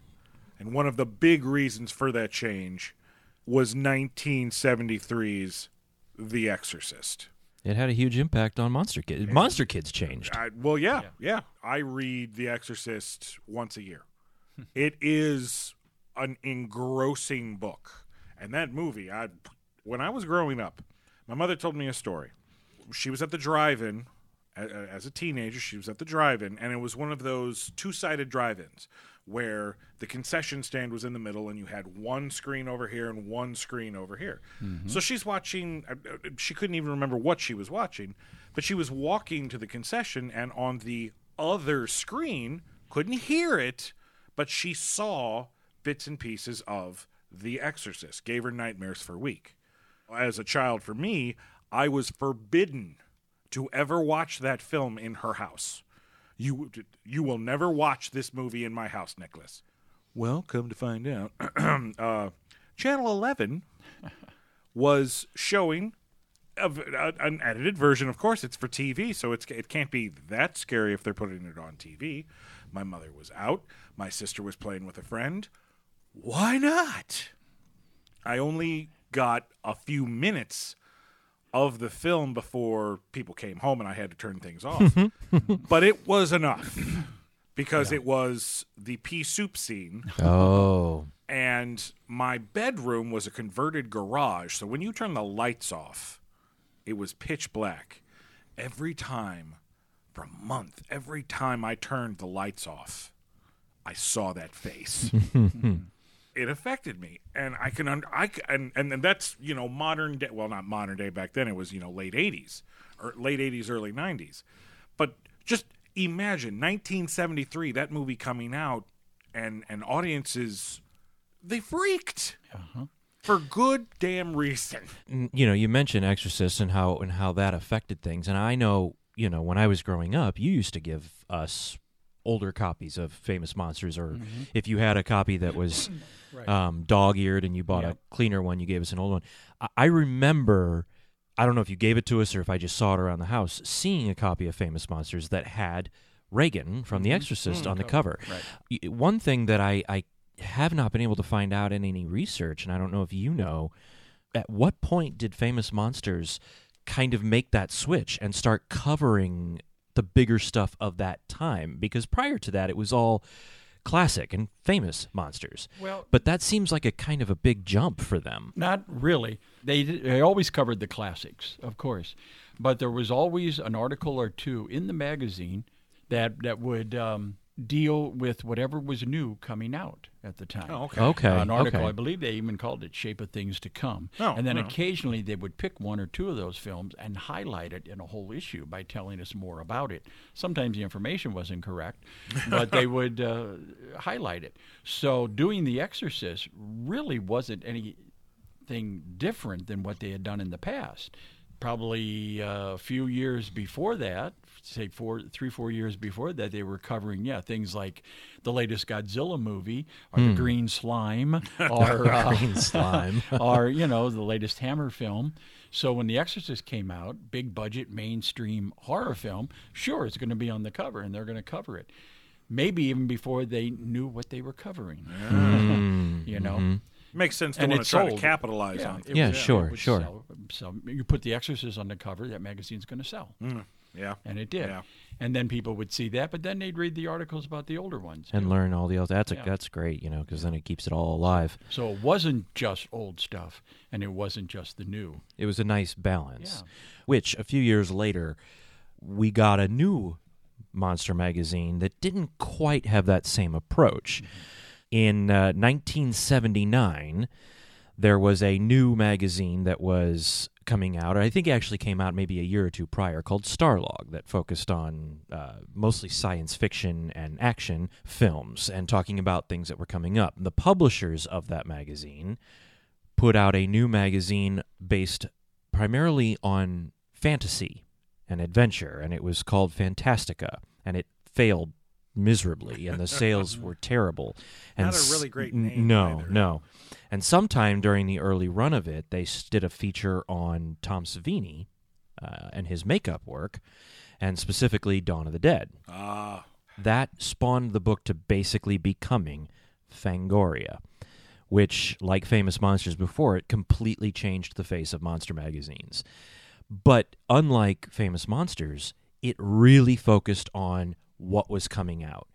And one of the big reasons for that change was 1973's The Exorcist. It had a huge impact on Monster Kids. Monster Kids changed. I, well, yeah, yeah, I read The Exorcist once a year. it is an engrossing book, and that movie. I, when I was growing up, my mother told me a story. She was at the drive-in as a teenager. She was at the drive-in, and it was one of those two-sided drive-ins where the concession stand was in the middle, and you had one screen over here and one screen over here. So she's watching. uh, uh, She couldn't even remember what she was watching, but she was walking to the concession, and on the other screen, couldn't hear it, but she saw bits and pieces of The Exorcist. Gave her nightmares for a week. As a child, for me, I was forbidden to ever watch that film in her house. You you will never watch this movie in my house, Nicholas. Well, come to find out, uh, Channel Eleven was showing a, a- an edited version. Of course, it's for TV, so it's it can't be that scary if they're putting it on TV. My mother was out. My sister was playing with a friend. Why not? I only got a few minutes of the film before people came home and I had to turn things off. Mm-hmm. but it was enough because it was the pea soup scene Oh. and my bedroom was a converted garage. So when you turn the lights off, it was pitch black. Every time for a month, every time I turned the lights off, I saw that face. it affected me, and I can I and and that's you know modern day. Well, not modern day back then. It was you know late '80s or late '80s, early '90s. But just imagine 1973, that movie coming out, and and audiences they freaked uh-huh. for good damn reason. You know, you mentioned Exorcist and how and how that affected things, and I know, you know, when I was growing up, you used to give us older copies of Famous Monsters, or mm-hmm. if you had a copy that was um, dog-eared and you bought a cleaner one, you gave us an old one. I, I remember. I don't know if you gave it to us or if I just saw it around the house, seeing a copy of Famous Monsters that had Regan from The mm-hmm. Exorcist mm, on the cover. Right. One thing that I, I have not been able to find out in any research, and I don't know if you know, at what point did Famous Monsters kind of make that switch and start covering the bigger stuff of that time? Because prior to that, it was all classic and famous monsters. Well- but that seems like a kind of a big jump for them. Not really. They they always covered the classics, of course, but there was always an article or two in the magazine that that would um, deal with whatever was new coming out at the time. Oh, okay. Okay, an article, okay. I believe they even called it "Shape of Things to Come." Oh, and then oh. occasionally they would pick one or two of those films and highlight it in a whole issue by telling us more about it. Sometimes the information wasn't correct, but they would uh, highlight it. So doing The Exorcist really wasn't anything different than what they had done in the past. Probably uh, a few years before that, say four, three, four years before that, they were covering yeah things like the latest Godzilla movie, or the hmm. Green Slime, or uh, Green slime. or you know the latest Hammer film. So when The Exorcist came out, big budget mainstream horror film, sure it's going to be on the cover and they're going to cover it. Maybe even before they knew what they were covering. Hmm. you know. Mm-hmm. Makes sense to And want it's to try to capitalize Yeah, on. it. it Yeah, sure, it sure. sell. So you put The Exorcist on the cover, that magazine's going to sell. Hmm. Yeah. And it did. Yeah. And then people would see that, but then they'd read the articles about the older ones. and too. learn all the other. That's a, Yeah. that's great, you know, because then it keeps it all alive. So it wasn't just old stuff, and it wasn't just the new. It was a nice balance. Yeah. Which a few years later, we got a new monster magazine that didn't quite have that same approach. In uh, 1979, there was a new magazine that was coming out. I think it actually came out maybe a year or two prior called Starlog that focused on uh, mostly science fiction and action films and talking about things that were coming up. The publishers of that magazine put out a new magazine based primarily on fantasy and adventure, and it was called Fantastica, and it failed miserably, and the sales were terrible. And Not a really great name No, either. no. And sometime during the early run of it, they did a feature on Tom Savini uh, and his makeup work, and specifically Dawn of the Dead Ah, that spawned the book to basically becoming Fangoria, which, like Famous Monsters before it, completely changed the face of monster magazines. But unlike Famous Monsters, it really focused on what was coming out.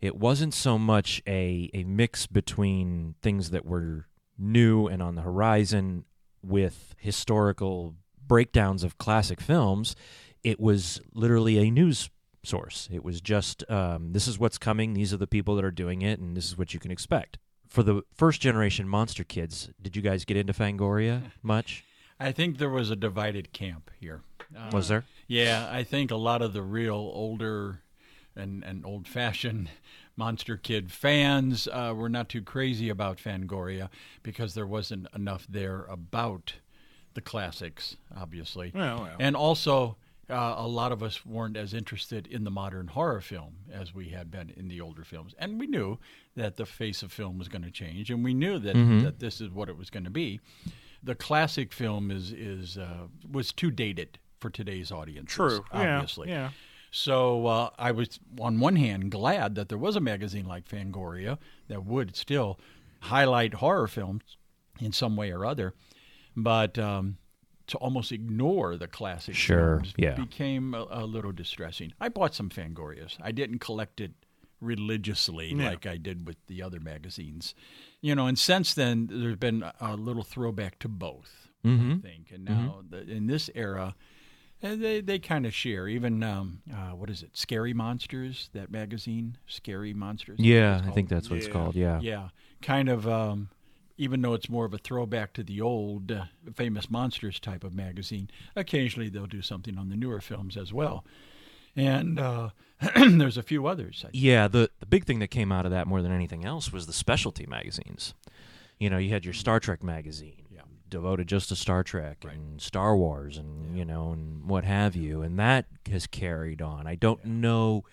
It wasn't so much a, a mix between things that were new and on the horizon with historical breakdowns of classic films. It was literally a news source. It was just um, this is what's coming, these are the people that are doing it, and this is what you can expect. For the first generation monster kids, did you guys get into Fangoria much? I think there was a divided camp here. Uh, Was there? Yeah, I think a lot of the real older and, and old fashioned Monster Kid fans uh, were not too crazy about Fangoria because there wasn't enough there about the classics, obviously. Well, well. And also, uh, a lot of us weren't as interested in the modern horror film as we had been in the older films. And we knew that the face of film was going to change, and we knew that, that this is what it was going to be. The classic film is is uh, was too dated for today's audience. true. Yeah, obviously. Yeah. So uh, I was, on one hand, glad that there was a magazine like Fangoria that would still highlight horror films in some way or other. But um, to almost ignore the classic Sure, films yeah. became a, a little distressing. I bought some Fangorias. I didn't collect it religiously Yeah. like I did with the other magazines. You know, and since then there's been a- little throwback to both, I think. And now the, in this era, eh, they they kind of share. Even um, uh, what is it? Scary Monsters, that magazine, Scary Monsters. is that what Yeah, I think that's what it's called. Yeah. Yeah, kind of. Um, even though it's more of a throwback to the old uh, famous monsters type of magazine, occasionally they'll do something on the newer films as well. And uh, there's a few others. I think. Yeah, the the big thing that came out of that more than anything else was the specialty magazines. You know, you had your Star Trek magazine, Yeah. Devoted just to Star Trek Right. and Star Wars and you know and what have you, and that has carried on. I don't know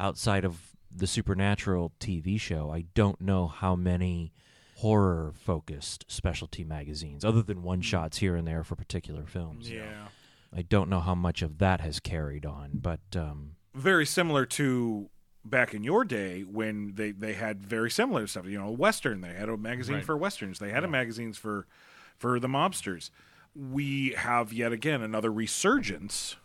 outside of the Supernatural TV show, I don't know how many horror focused specialty magazines other than one shots here and there for particular films. Yeah. I don't know how much of that has carried on, but um Very similar to back in your day when they, they had very similar stuff. You know, Western. They had a magazine Right. for westerns. They had a magazines for for the mobsters. We have yet again another resurgence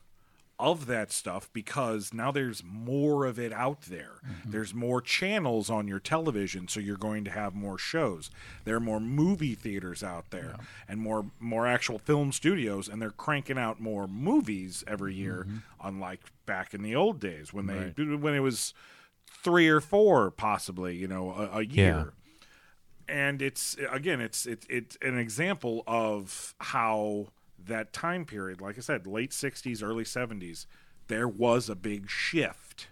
of that stuff because now there's more of it out there. Mm-hmm. There's more channels on your television, so you're going to have more shows. There are more movie theaters out there and more more actual film studios and they're cranking out more movies every year mm-hmm. unlike back in the old days when they when it was 3 or 4 possibly, you know, a, a year and it's again it's it's it's an example of how that time period like i said late 60s early 70s there was a big shift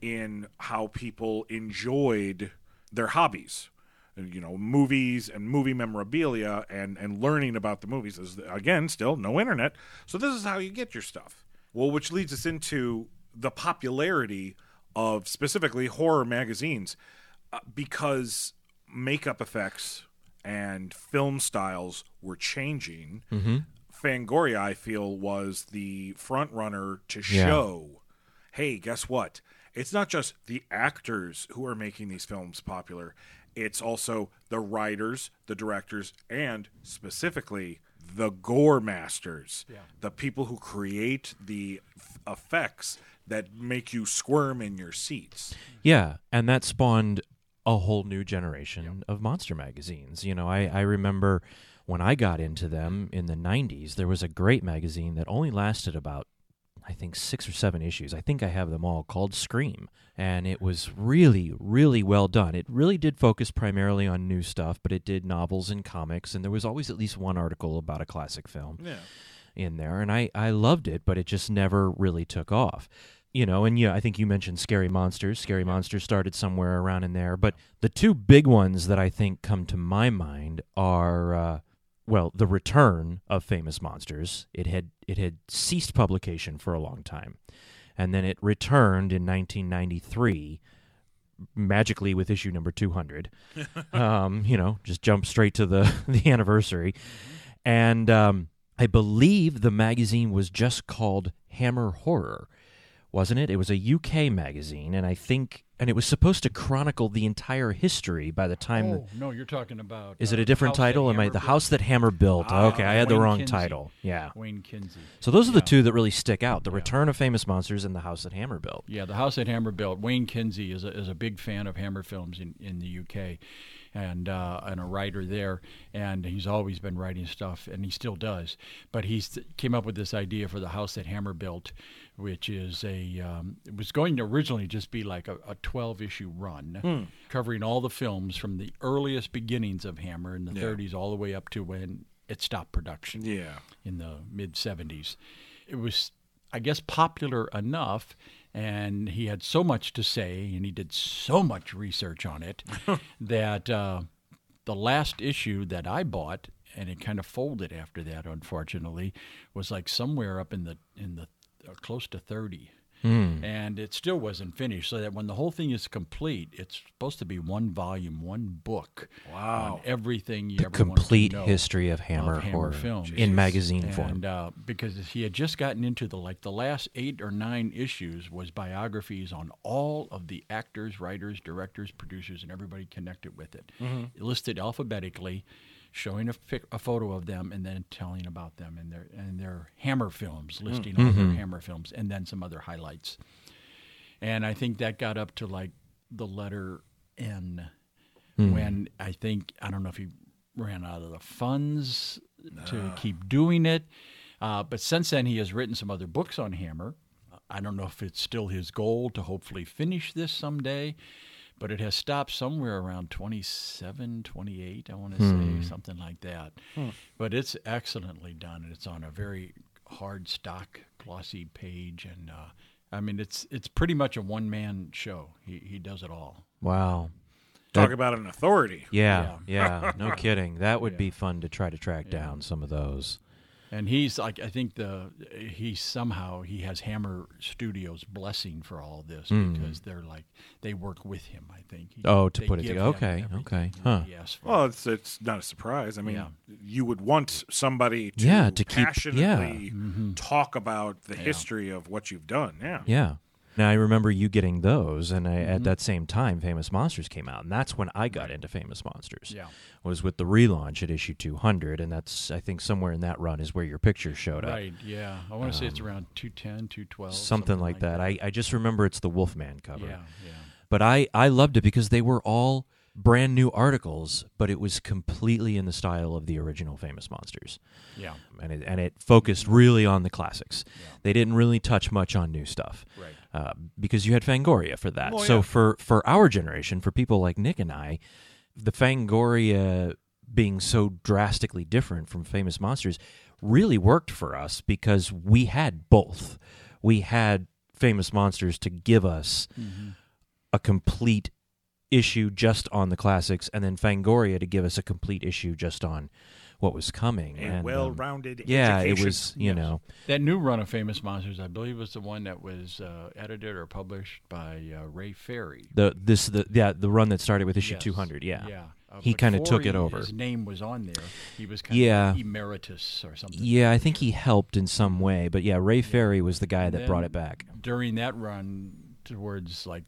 in how people enjoyed their hobbies. You know movies and movie memorabilia and and learning about the movies is again still no internet. So this is how you get your stuff. Well which leads us into the popularity of specifically horror magazines uh, because makeup effects and film styles were changing mm-hmm. fangoria i feel was the front runner to Yeah. show hey, guess what? It's not just the actors who are making these films popular, it's also the writers, the directors, and specifically the gore masters, the people who create the f- effects that make you squirm in your seats. Yeah, and that spawned a whole new generation of monster magazines. You know, I, I remember when I got into them in the 90s, there was a great magazine that only lasted about, I think, six or seven issues. I think I have them all called Scream. And it was really, really well done. It really did focus primarily on new stuff, but it did novels and comics, and there was always at least one article about a classic film Yeah. in there and I, I loved it but it just never really took off you know and yeah i think you mentioned scary monsters. Scary monsters started somewhere around in there but the two big ones that i think come to my mind are uh, well the return of famous monsters. It had it had ceased publication for a long time and then it returned in 1993 magically with issue number 200 um, you know just jump straight to the the anniversary. And um, I believe the magazine was just called Hammer Horror, wasn't it? It was a UK magazine, and I think, and it was supposed to chronicle the entire history by the time. Oh no, you're talking about. is uh, it a different title? Am I the house that Hammer built? Ah, okay, I had the wrong Kinsey. title. Yeah. Wayne Kinsey. So those are the two that really stick out: the return of famous monsters and the house that Hammer built. Yeah, the house that Hammer built. Wayne Kinsey is a, is a big fan of Hammer films in, in the UK, and uh, and a writer there. And he's always been writing stuff, and he still does. But he came up with this idea for the house that Hammer built, which is a um, it was going to originally just be like a, a 12 issue run, covering all the films from the earliest beginnings of Hammer in the 30s all the way up to when it stopped production Yeah. in the mid 70s. It was, I guess, popular enough, and he had so much to say, and he did so much research on it that uh, the last issue that I bought, and it kind of folded after that, unfortunately, was like somewhere up in the in the uh, close to 30. And it still wasn't finished, so that when the whole thing is complete, it's supposed to be one volume, one book Wow. on everything you The ever wanted to complete history of Hammer, of Hammer horror films. in magazine and, form. uh, because he had just gotten into the like the last eight or nine issues was biographies on all of the actors, writers, directors, producers, and everybody connected with it, Mm-hmm. listed alphabetically. Showing a, pic, a photo of them and then telling about them and their and their Hammer films, mm. listing all their mm-hmm. Hammer films, and then some other highlights. And I think that got up to like the letter N hmm. when I think I don't know if he ran out of the funds to keep doing it. Uh, but since then, he has written some other books on Hammer. I don't know if it's still his goal to hopefully finish this someday, but it has stopped somewhere around 27, 28, I want to say, something like that. But it's excellently done. and It's on a very hard stock, glossy page. And uh, I mean, it's it's pretty much a one man show. He, he does it all. Wow. Talk about an authority. Yeah, yeah, no kidding. That would be fun to try to track down some of those. And he's like, I think the he somehow he has Hammer Studios blessing for all this because they're like they work with him. I think. He-. Oh, to put it together. Okay, okay, huh. he asks for. Well, it's it's not a surprise. I mean, Yeah. you would want somebody to, Yeah, to keep- passionately Mm-hmm. talk about the history of what you've done. Yeah. Yeah. Now I remember you getting those, and I, Mm-hmm. at that same time, Famous Monsters came out, and that's when I got into Famous Monsters. Yeah. was with the relaunch at issue 200, and that's I think somewhere in that run is where your picture showed up. Right. Yeah. I want to say it's around 210, 212. Um, Something, like that. I, I just remember it's the Wolfman cover. Yeah. Yeah. But I, I loved it because they were all brand new articles, but it was completely in the style of the original Famous Monsters. Yeah. And it, and it focused really on the classics. They didn't really touch much on new stuff. Right. Uh, because you had Fangoria for that. Well, so for, for our generation, for people like Nick and I, the Fangoria being so drastically different from Famous Monsters really worked for us because we had both. We had Famous Monsters to give us a complete issue just on the classics, and then Fangoria to give us a complete issue just on what was coming. A and, um, well-rounded yeah, education. it was you know That new run of Famous Monsters, I believe, was the one that was uh, edited or published by uh, Ray Ferry. the this the yeah the run that started with issue Yes. two hundred. Yeah, Yeah. Uh, He kinda took it over. His name was on there. He was kind Yeah. of emeritus or something. yeah. I think he helped in some way, but yeah, Ray Ferry was the guy And that brought it back. During that run, towards like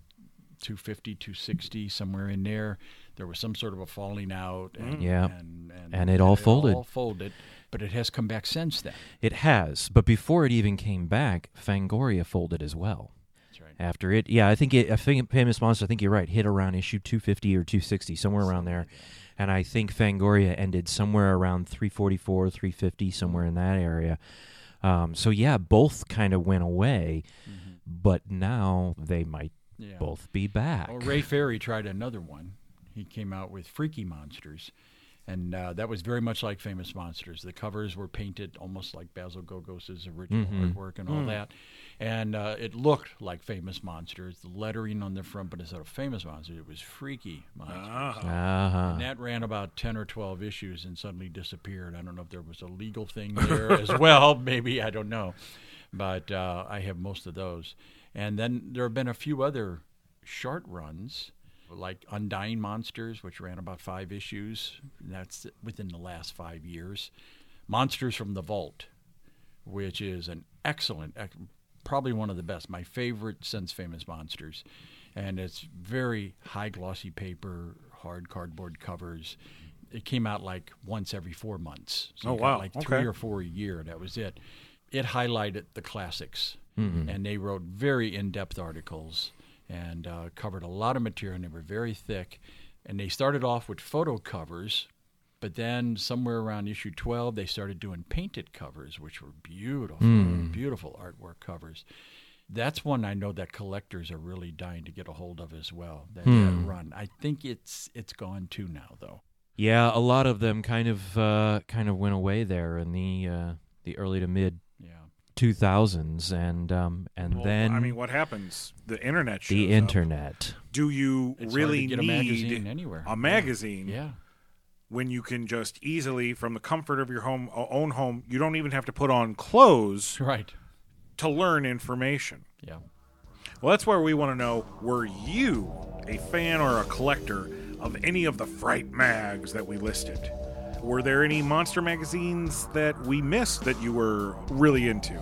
250, 260, somewhere in there, there was some sort of a falling out. And, Yeah. And, and, And it all folded. all folded. But it has come back since then. It has, but before it even came back, Fangoria folded as well. That's right. After it, yeah, I think it, I think Famous Monster. I think you're right. Hit around issue 250 or 260, somewhere around there, and I think Fangoria ended somewhere around 344, 350, somewhere in that area. Um, so yeah, both kind of went away, but now they might Yeah. both be back. Well, Ray Ferry tried another one. He came out with Freaky Monsters, and uh, that was very much like Famous Monsters. The covers were painted almost like Basil Gogos' original Mhm. artwork and all that, and uh, it looked like Famous Monsters. The lettering on the front, but instead of Famous Monsters, it was Freaky Monsters. Ah. Uh-huh. And that ran about 10 or 12 issues and suddenly disappeared. I don't know if there was a legal thing there as well. Maybe, I don't know. But uh, I have most of those. And then there have been a few other short runs, like Undying Monsters, which ran about five issues. That's within the last five years. Monsters from the Vault, which is an excellent, probably one of the best, my favorite since Famous Monsters. And it's very high glossy paper, hard cardboard covers. It came out like once every four months. So Oh, wow. Like three or four a year. That was it. It highlighted the classics. Mm-hmm. And they wrote very in depth articles and uh, covered a lot of material. And they were very thick. And they started off with photo covers, but then somewhere around issue 12, they started doing painted covers, which were beautiful, beautiful artwork covers. That's one I know that collectors are really dying to get a hold of as well. That, that run. I think it's it's gone too now, though. Yeah, a lot of them kind of uh, kind of went away there in the uh, the early to mid. 2000s, and um, and Well, then I mean, what happens? The internet. Shows the up. internet. Do you It's hard really to get a need magazine anywhere. a magazine Yeah. when you can just easily, from the comfort of your home, own home, you don't even have to put on clothes Right. to learn information. Yeah. Well, that's where we want to know were you a fan or a collector of any of the Fright mags that we listed? Were there any monster magazines that we missed that you were really into?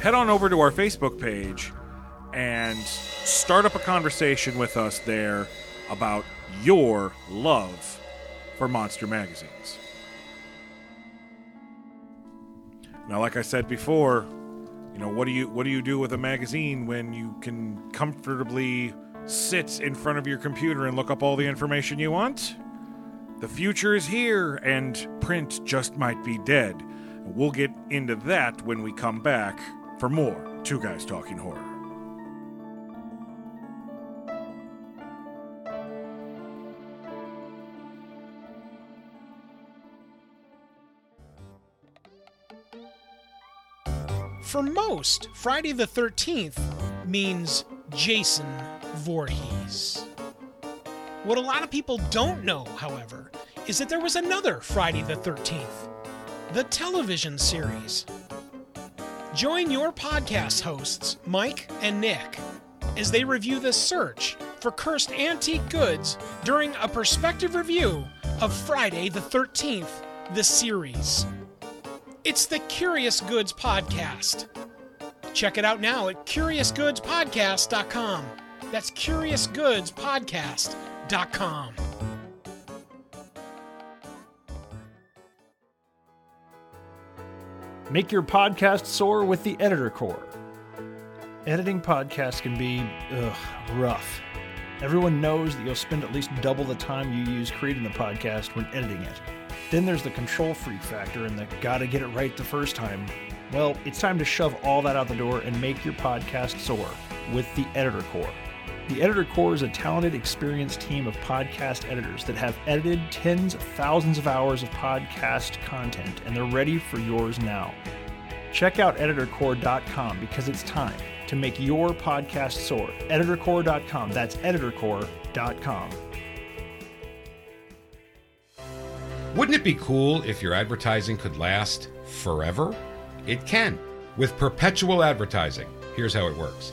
Head on over to our Facebook page and start up a conversation with us there about your love for monster magazines. Now, like I said before, you know what do you what do you do with a magazine when you can comfortably sit in front of your computer and look up all the information you want? The future is here, and print just might be dead. We'll get into that when we come back for more Two Guys Talking Horror. For most, Friday the 13th means Jason Voorhees. What a lot of people don't know, however, is that there was another Friday the 13th, the television series. Join your podcast hosts, Mike and Nick, as they review the search for cursed antique goods during a perspective review of Friday the 13th, the series. It's the Curious Goods Podcast. Check it out now at CuriousGoodsPodcast.com. That's Make your podcast soar with the Editor Core. Editing podcasts can be ugh, rough. Everyone knows that you'll spend at least double the time you use creating the podcast when editing it. Then there's the control freak factor and the gotta get it right the first time. Well, it's time to shove all that out the door and make your podcast soar with the Editor Core. The Editor Core is a talented, experienced team of podcast editors that have edited tens of thousands of hours of podcast content, and they're ready for yours now. Check out editorcore.com because it's time to make your podcast soar. Editorcore.com. That's editorcore.com. Wouldn't it be cool if your advertising could last forever? It can with perpetual advertising. Here's how it works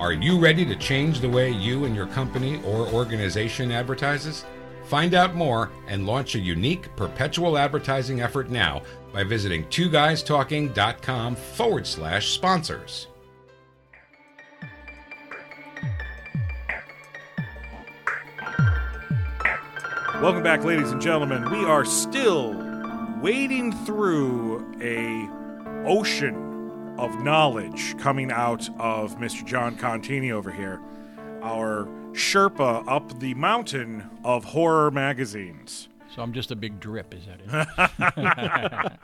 Are you ready to change the way you and your company or organization advertises? Find out more and launch a unique perpetual advertising effort now by visiting twoguystalking.com forward slash sponsors. Welcome back, ladies and gentlemen. We are still wading through a ocean of knowledge coming out of Mr. John Contini over here, our Sherpa up the mountain of horror magazines. So I'm just a big drip, is that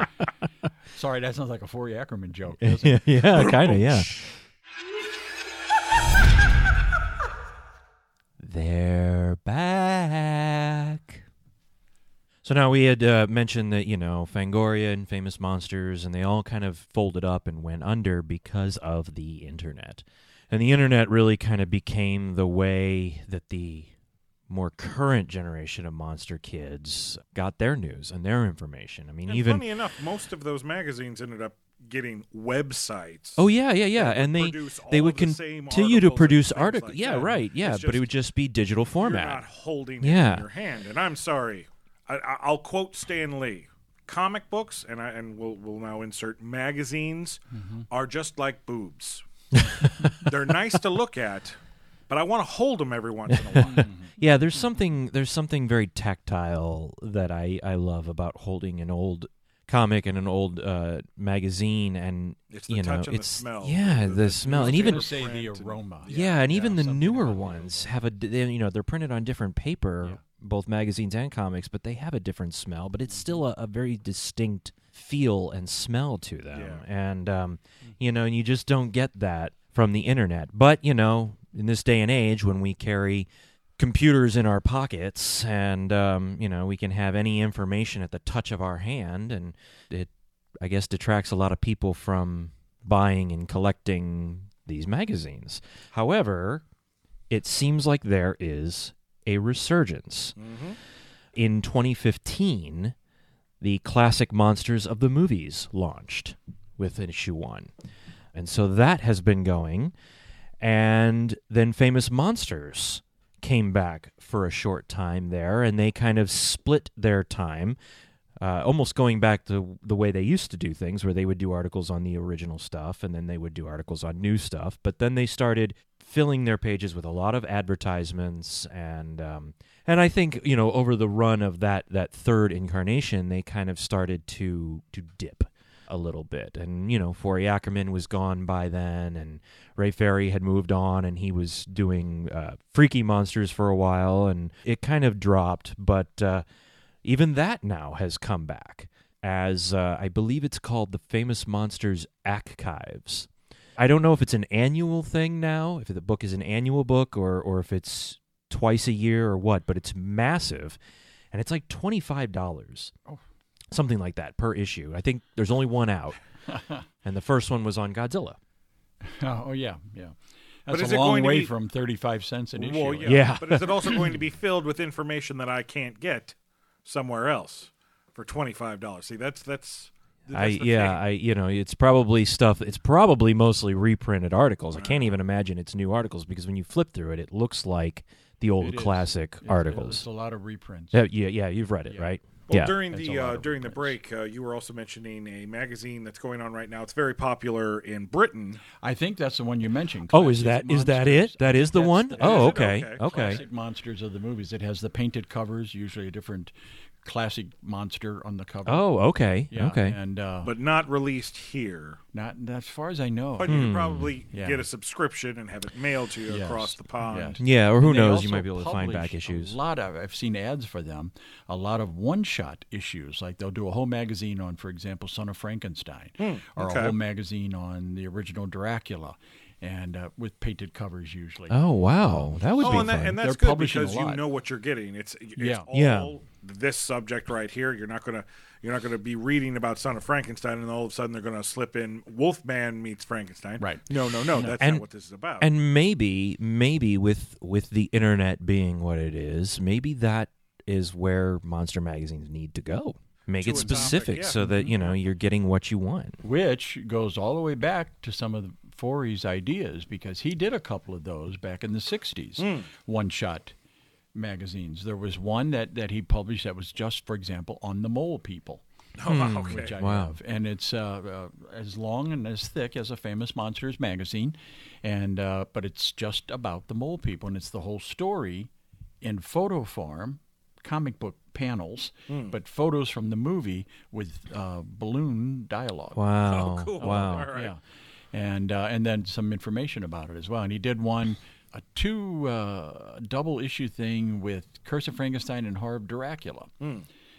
it? Sorry, that sounds like a Forry Ackerman joke. doesn't it? yeah, kind of, yeah. They're back. So now we had uh, mentioned that, you know, Fangoria and Famous Monsters, and they all kind of folded up and went under because of the internet. And the internet really kind of became the way that the more current generation of monster kids got their news and their information. I mean, And even funny enough, most of those magazines ended up getting websites. Oh yeah, yeah, yeah, and they they would the continue to produce articles. like yeah, that. right. Yeah, It's but it would just- just be digital You're format. not holding Yeah. it in your hand. And I'm sorry. I, I- I'll quote Stan Lee. Comic books, and I, and we'll we'll now insert magazines, Mm-hmm. are just like boobs. They're nice to look at, but I want to hold them every once in a while. Yeah, there's something there's something very tactile that I I love about holding an old comic and an old uh, magazine, and It's the you know touch and the it's smell. yeah The- the, the- smell, and even say the print and- aroma. yeah, and even the newer about the ones have a you know they're printed on different paper, Yeah. Both magazines and comics, but they have a different smell, but it's still a, a very distinct feel and smell to them, Yeah. and um, you know, and you just don't get that from the internet. But you know, in this day and age, when we carry computers in our pockets, and um, you know, we can have any information at the touch of our hand, and it, I guess, detracts a lot of people from buying and collecting these magazines. However, it seems like there is a resurgence. Mhm. In 2015, the classic monsters of the movies launched. with issue one. And so that has been going. And then Famous Monsters came back for a short time there, and they kind of split their time, uh, almost going back to the way they used to do things, where they would do articles on the original stuff and then they would do articles on new stuff. But then they started filling their pages with a lot of advertisements and. Um, and I think you know over the run of that that third incarnation, they kind of started to to dip a little bit. And, you know, Forry Ackerman was gone by then, and Ray Ferry had moved on, and he was doing uh, Freaky Monsters for a while, and it kind of dropped. But uh, even that now has come back as uh, I believe it's called the Famous Monsters Archives. I don't know if it's an annual thing now, if the book is an annual book, or or if it's twice a year or what, but it's massive, and it's like twenty five dollars. Oh something like that per issue. I think there's only one out, and the first one was on Godzilla. Oh, yeah, yeah. That's But is a it long going to way be- from thirty-five cents an issue. Well, yeah. Yeah. but is it also going to be filled with information that I can't get somewhere else for twenty five dollars? See, that's that's. That's I yeah, thing. I you know, it's probably stuff. It's probably mostly reprinted articles. I can't even imagine it's new articles because when you flip through it, it looks like the old It is. classic It's- articles. It's a lot of reprints. Yeah, yeah, yeah, you've read it, Yeah. right? Well, yeah. during the uh, during the break, uh, you were also mentioning a magazine that's going on right now. It's very popular in Britain. I think that's the one you mentioned. oh, is Classic that is that it? That is the That's one? the- oh, Is it? okay. Okay. Okay. Classic monsters of the movies. It has the painted covers, usually a different classic monster on the cover. Oh, okay. yeah, Okay. And uh, but not released here. not as far as I know. But you Hmm. could probably Yeah. get a subscription and have it mailed to you Yes. across the pond. Yes. yeah, or who And knows, you might be able to find back issues. A lot of I've seen ads for them. A lot of one-shot issues, like they'll do a whole magazine on, for example, Son of Frankenstein, or Hmm, okay. a whole magazine on the original Dracula, and uh, with painted covers usually. Oh, wow. That would Oh, be and, fun. that, and that's They're good because you know what you're getting. It's, it's Yeah. all Yeah. this subject right here. You're not gonna you're not gonna be reading about Son of Frankenstein and all of a sudden they're gonna slip in Wolfman meets Frankenstein. Right. No, no, no. That's And- not what this is about. and maybe maybe with with the internet being what it is maybe that is where monster magazines need to go make To it specific yeah. Mm-hmm. so that you know you're getting what you want which goes all the way back to some of the Forry's ideas because he did a couple of those back in the 60s, Hmm. one shot magazines. There was one that, that he published that was just, for example, on the mole people. oh, okay. Which I Wow. have. And it's uh, uh, as long and as thick as a famous monsters magazine, and uh, but it's just about the mole people, and it's the whole story in photo form, comic book panels, Hmm. but photos from the movie with uh, balloon dialogue. wow Oh, cool. wow All right. Yeah, and uh, and then some information about it as well. And he did one, a two uh, double issue thing with Curse of Frankenstein and Horror of Dracula. Hmm.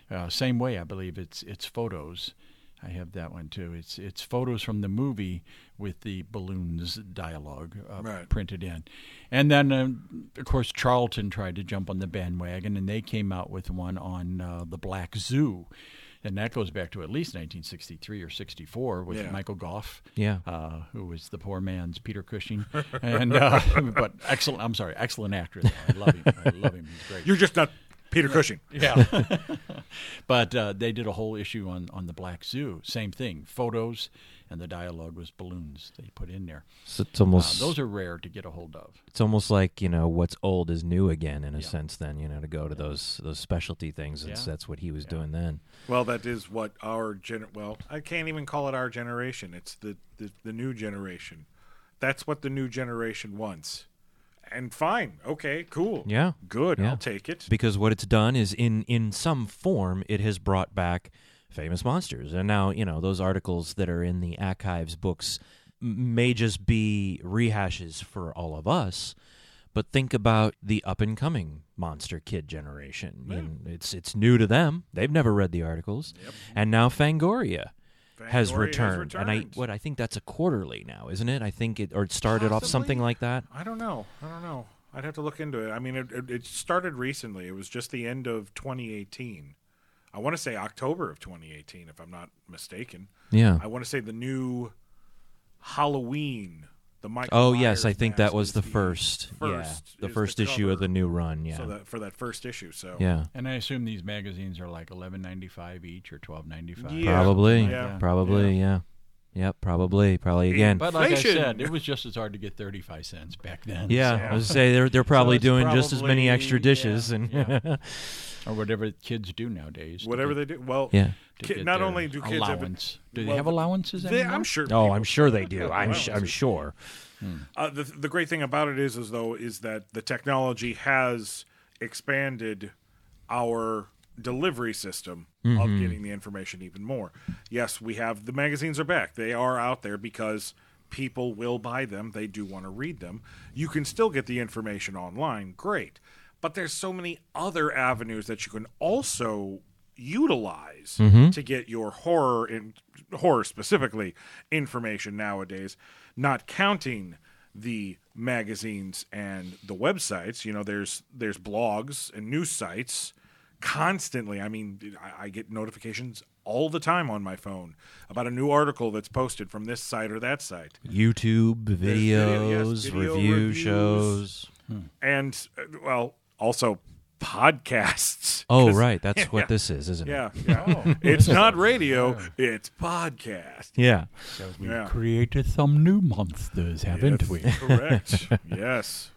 Uh, same way, I believe it's it's photos. I have that one too. It's it's photos from the movie with the balloons dialogue uh, Right. printed in, and then um, of course Charlton tried to jump on the bandwagon, and they came out with one on uh, the Black Zoo, and that goes back to at least 1963 or 64 with Yeah. Michael Gough yeah uh, who was the poor man's Peter Cushing, and uh, but excellent. I'm sorry, excellent actor. Though. I love him. I love him. He's great. You're just not Peter Cushing. yeah. but uh, they did a whole issue on on the Black Zoo. Same thing, photos, and the dialogue was balloons they put in there. so it's Uh, almost those are rare to get a hold of. it's almost like you know what's old is new again in a sense then you know to go to those those specialty things it's, Yeah. that's what he was doing then Well, that is what our gen. Well, I can't even call it our generation. It's the, the the new generation. That's what the new generation wants. And fine, okay, cool, yeah good. Yeah. I'll take it. because what it's done is in in some form it has brought back famous monsters and now you know those articles that are in the archives books may just be rehashes for all of us but think about the up and coming monster kid generation And it's it's new to them they've never read the articles and now fangoria has Fangoria returned, and I what I think that's a quarterly now, isn't it? I think it or it started off something like that. I don't know. I don't know. I'd have to look into it. I mean, it, it, it started recently. It was just the end of 2018. I want to say October of 2018, if I'm not mistaken. Yeah. I want to say the new Halloween. The Michael Oh yes, I think that was is the first, yeah, first the is first issue of the new run. Yeah, So that for that first issue. So yeah, And I assume these magazines are like 11.95 each or 12.95. Yeah. probably, Yeah. probably, yeah, Yep, probably, probably again. But like I Inflation. said, it was just as hard to get 35 cents back then. yeah, so- I was say they're they're probably it's doing just as many probably- extra dishes yeah, and yeah. Or whatever kids do nowadays. to Whatever get- they do. Well, yeah. to ki- get not their only do kids have allowance. Do they well, have allowances they, anymore? I'm sure. Oh, people- I'm sure they do. I'm sh- I'm sure. Uh, the the great thing about it is, is though, is that the technology has expanded our delivery system of mm-hmm. getting the information even more. Yes, we have the magazines are back. They are out there because people will buy them. They do want to read them. You can still get the information online. Great. But there's so many other avenues that you can also utilize mm-hmm. to get your horror in horror specifically information nowadays not counting the magazines and the websites you know there's there's blogs and news sites constantly i mean I, I get notifications all the time on my phone about a new article that's posted from this site or that site YouTube video- yes, videos, video review reviews. shows. and uh, well also podcasts Oh, right. That's yeah. what this is, isn't it? yeah, yeah. it's not radio it's podcast Yeah. yeah Created some new monsters, haven't Yes, we? Correct. yes.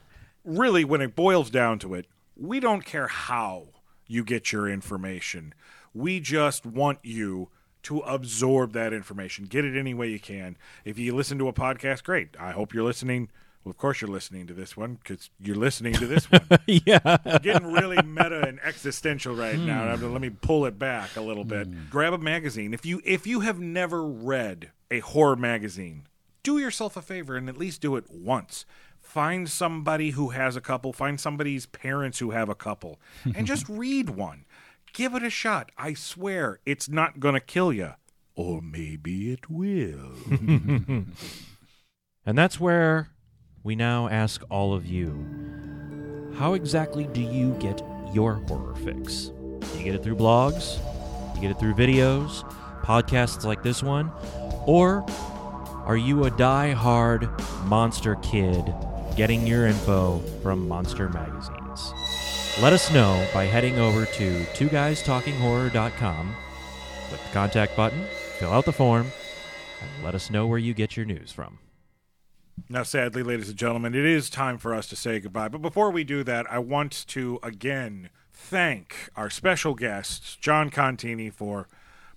Really, when it boils down to it, we don't care how you get your information. We just want you to absorb that information. Get it any way you can. If you listen to a podcast, great. I hope you're listening. Well, of course, you're listening to this one because you're listening to this one. yeah. Getting really meta and existential right now. Hmm. I'm Let me pull it back a little bit. Hmm. Grab a magazine. If you if you have never read a horror magazine, do yourself a favor and at least do it once. Find somebody who has a couple. Find somebody's parents who have a couple, and just read one. Give it a shot. I swear, it's not gonna kill you, or maybe it will. And that's where we now ask all of you how exactly do you get your horror fix? Do you get it through blogs? You get it through videos, podcasts like this one? Or are you a die-hard monster kid getting your info from monster magazines? Let us know by heading over to twoguystalkinghorror.com, click the contact button, fill out the form, and let us know where you get your news from. Now, sadly, ladies and gentlemen, it is time for us to say goodbye. But before we do that, I want to again thank our special guest, John Contini, for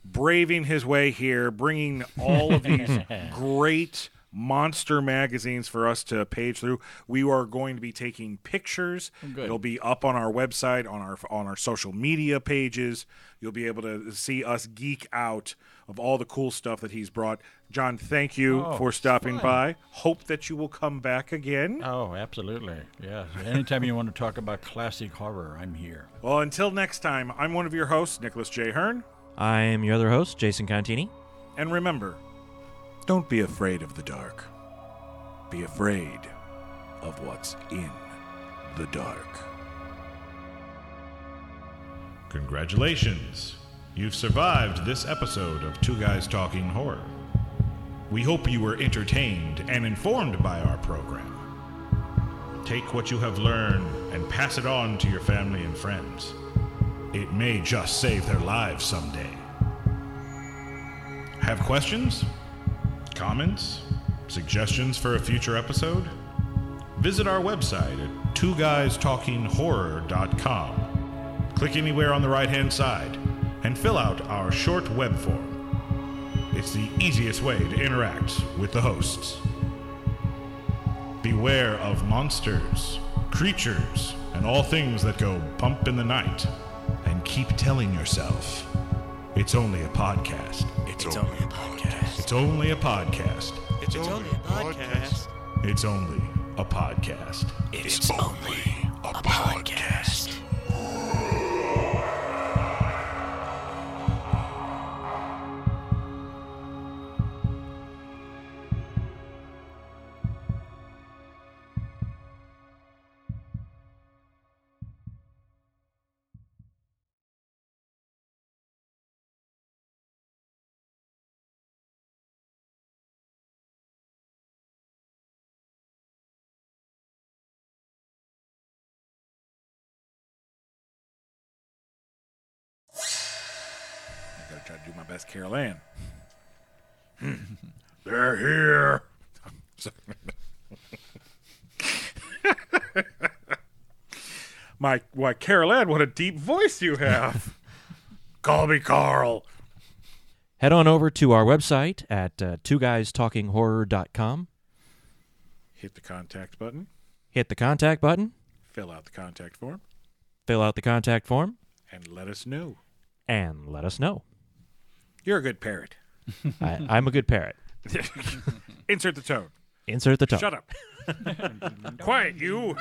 braving his way here, bringing all of these great monster magazines for us to page through. We are going to be taking pictures. Oh, good. It'll be up on our website, on our on our social media pages. You'll be able to see us geek out of all the cool stuff that he's brought. John, thank you Oh, for stopping by. Hope that you will come back again. Oh, absolutely. Yeah. Anytime you want to talk about classic horror, I'm here. Well, until next time, I'm one of your hosts, Nicholas J. Hearn. I'm your other host, Jason Contini. And remember, don't be afraid of the dark. Be afraid of what's in the dark. Congratulations! You've survived this episode of Two Guys Talking Horror. We hope you were entertained and informed by our program. Take what you have learned and pass it on to your family and friends. It may just save their lives someday. Have questions? Comments? Suggestions for a future episode? Visit our website at twoguystalkinghorror.com. Click anywhere on the right hand side and fill out our short web form. It's the easiest way to interact with the hosts. Beware of monsters, creatures, and all things that go bump in the night. And keep telling yourself it's only a podcast. It's, only a podcast. It's only a podcast. It's, only a podcast. It's only a podcast. It's, only a podcast. I gotta try to do my best, Carol Anne. They're here. My, why, Carol Anne, what a deep voice you have. Call me Carl. Head on over to our website at uh, twoguystalkinghorror.com. Hit the contact button. Hit the contact button, Fill out the contact form fill out the contact form, and let us know. and let us know. You're a good parrot. I, I'm a good parrot. Insert the tone. Insert the tone. Shut up. Quiet, you.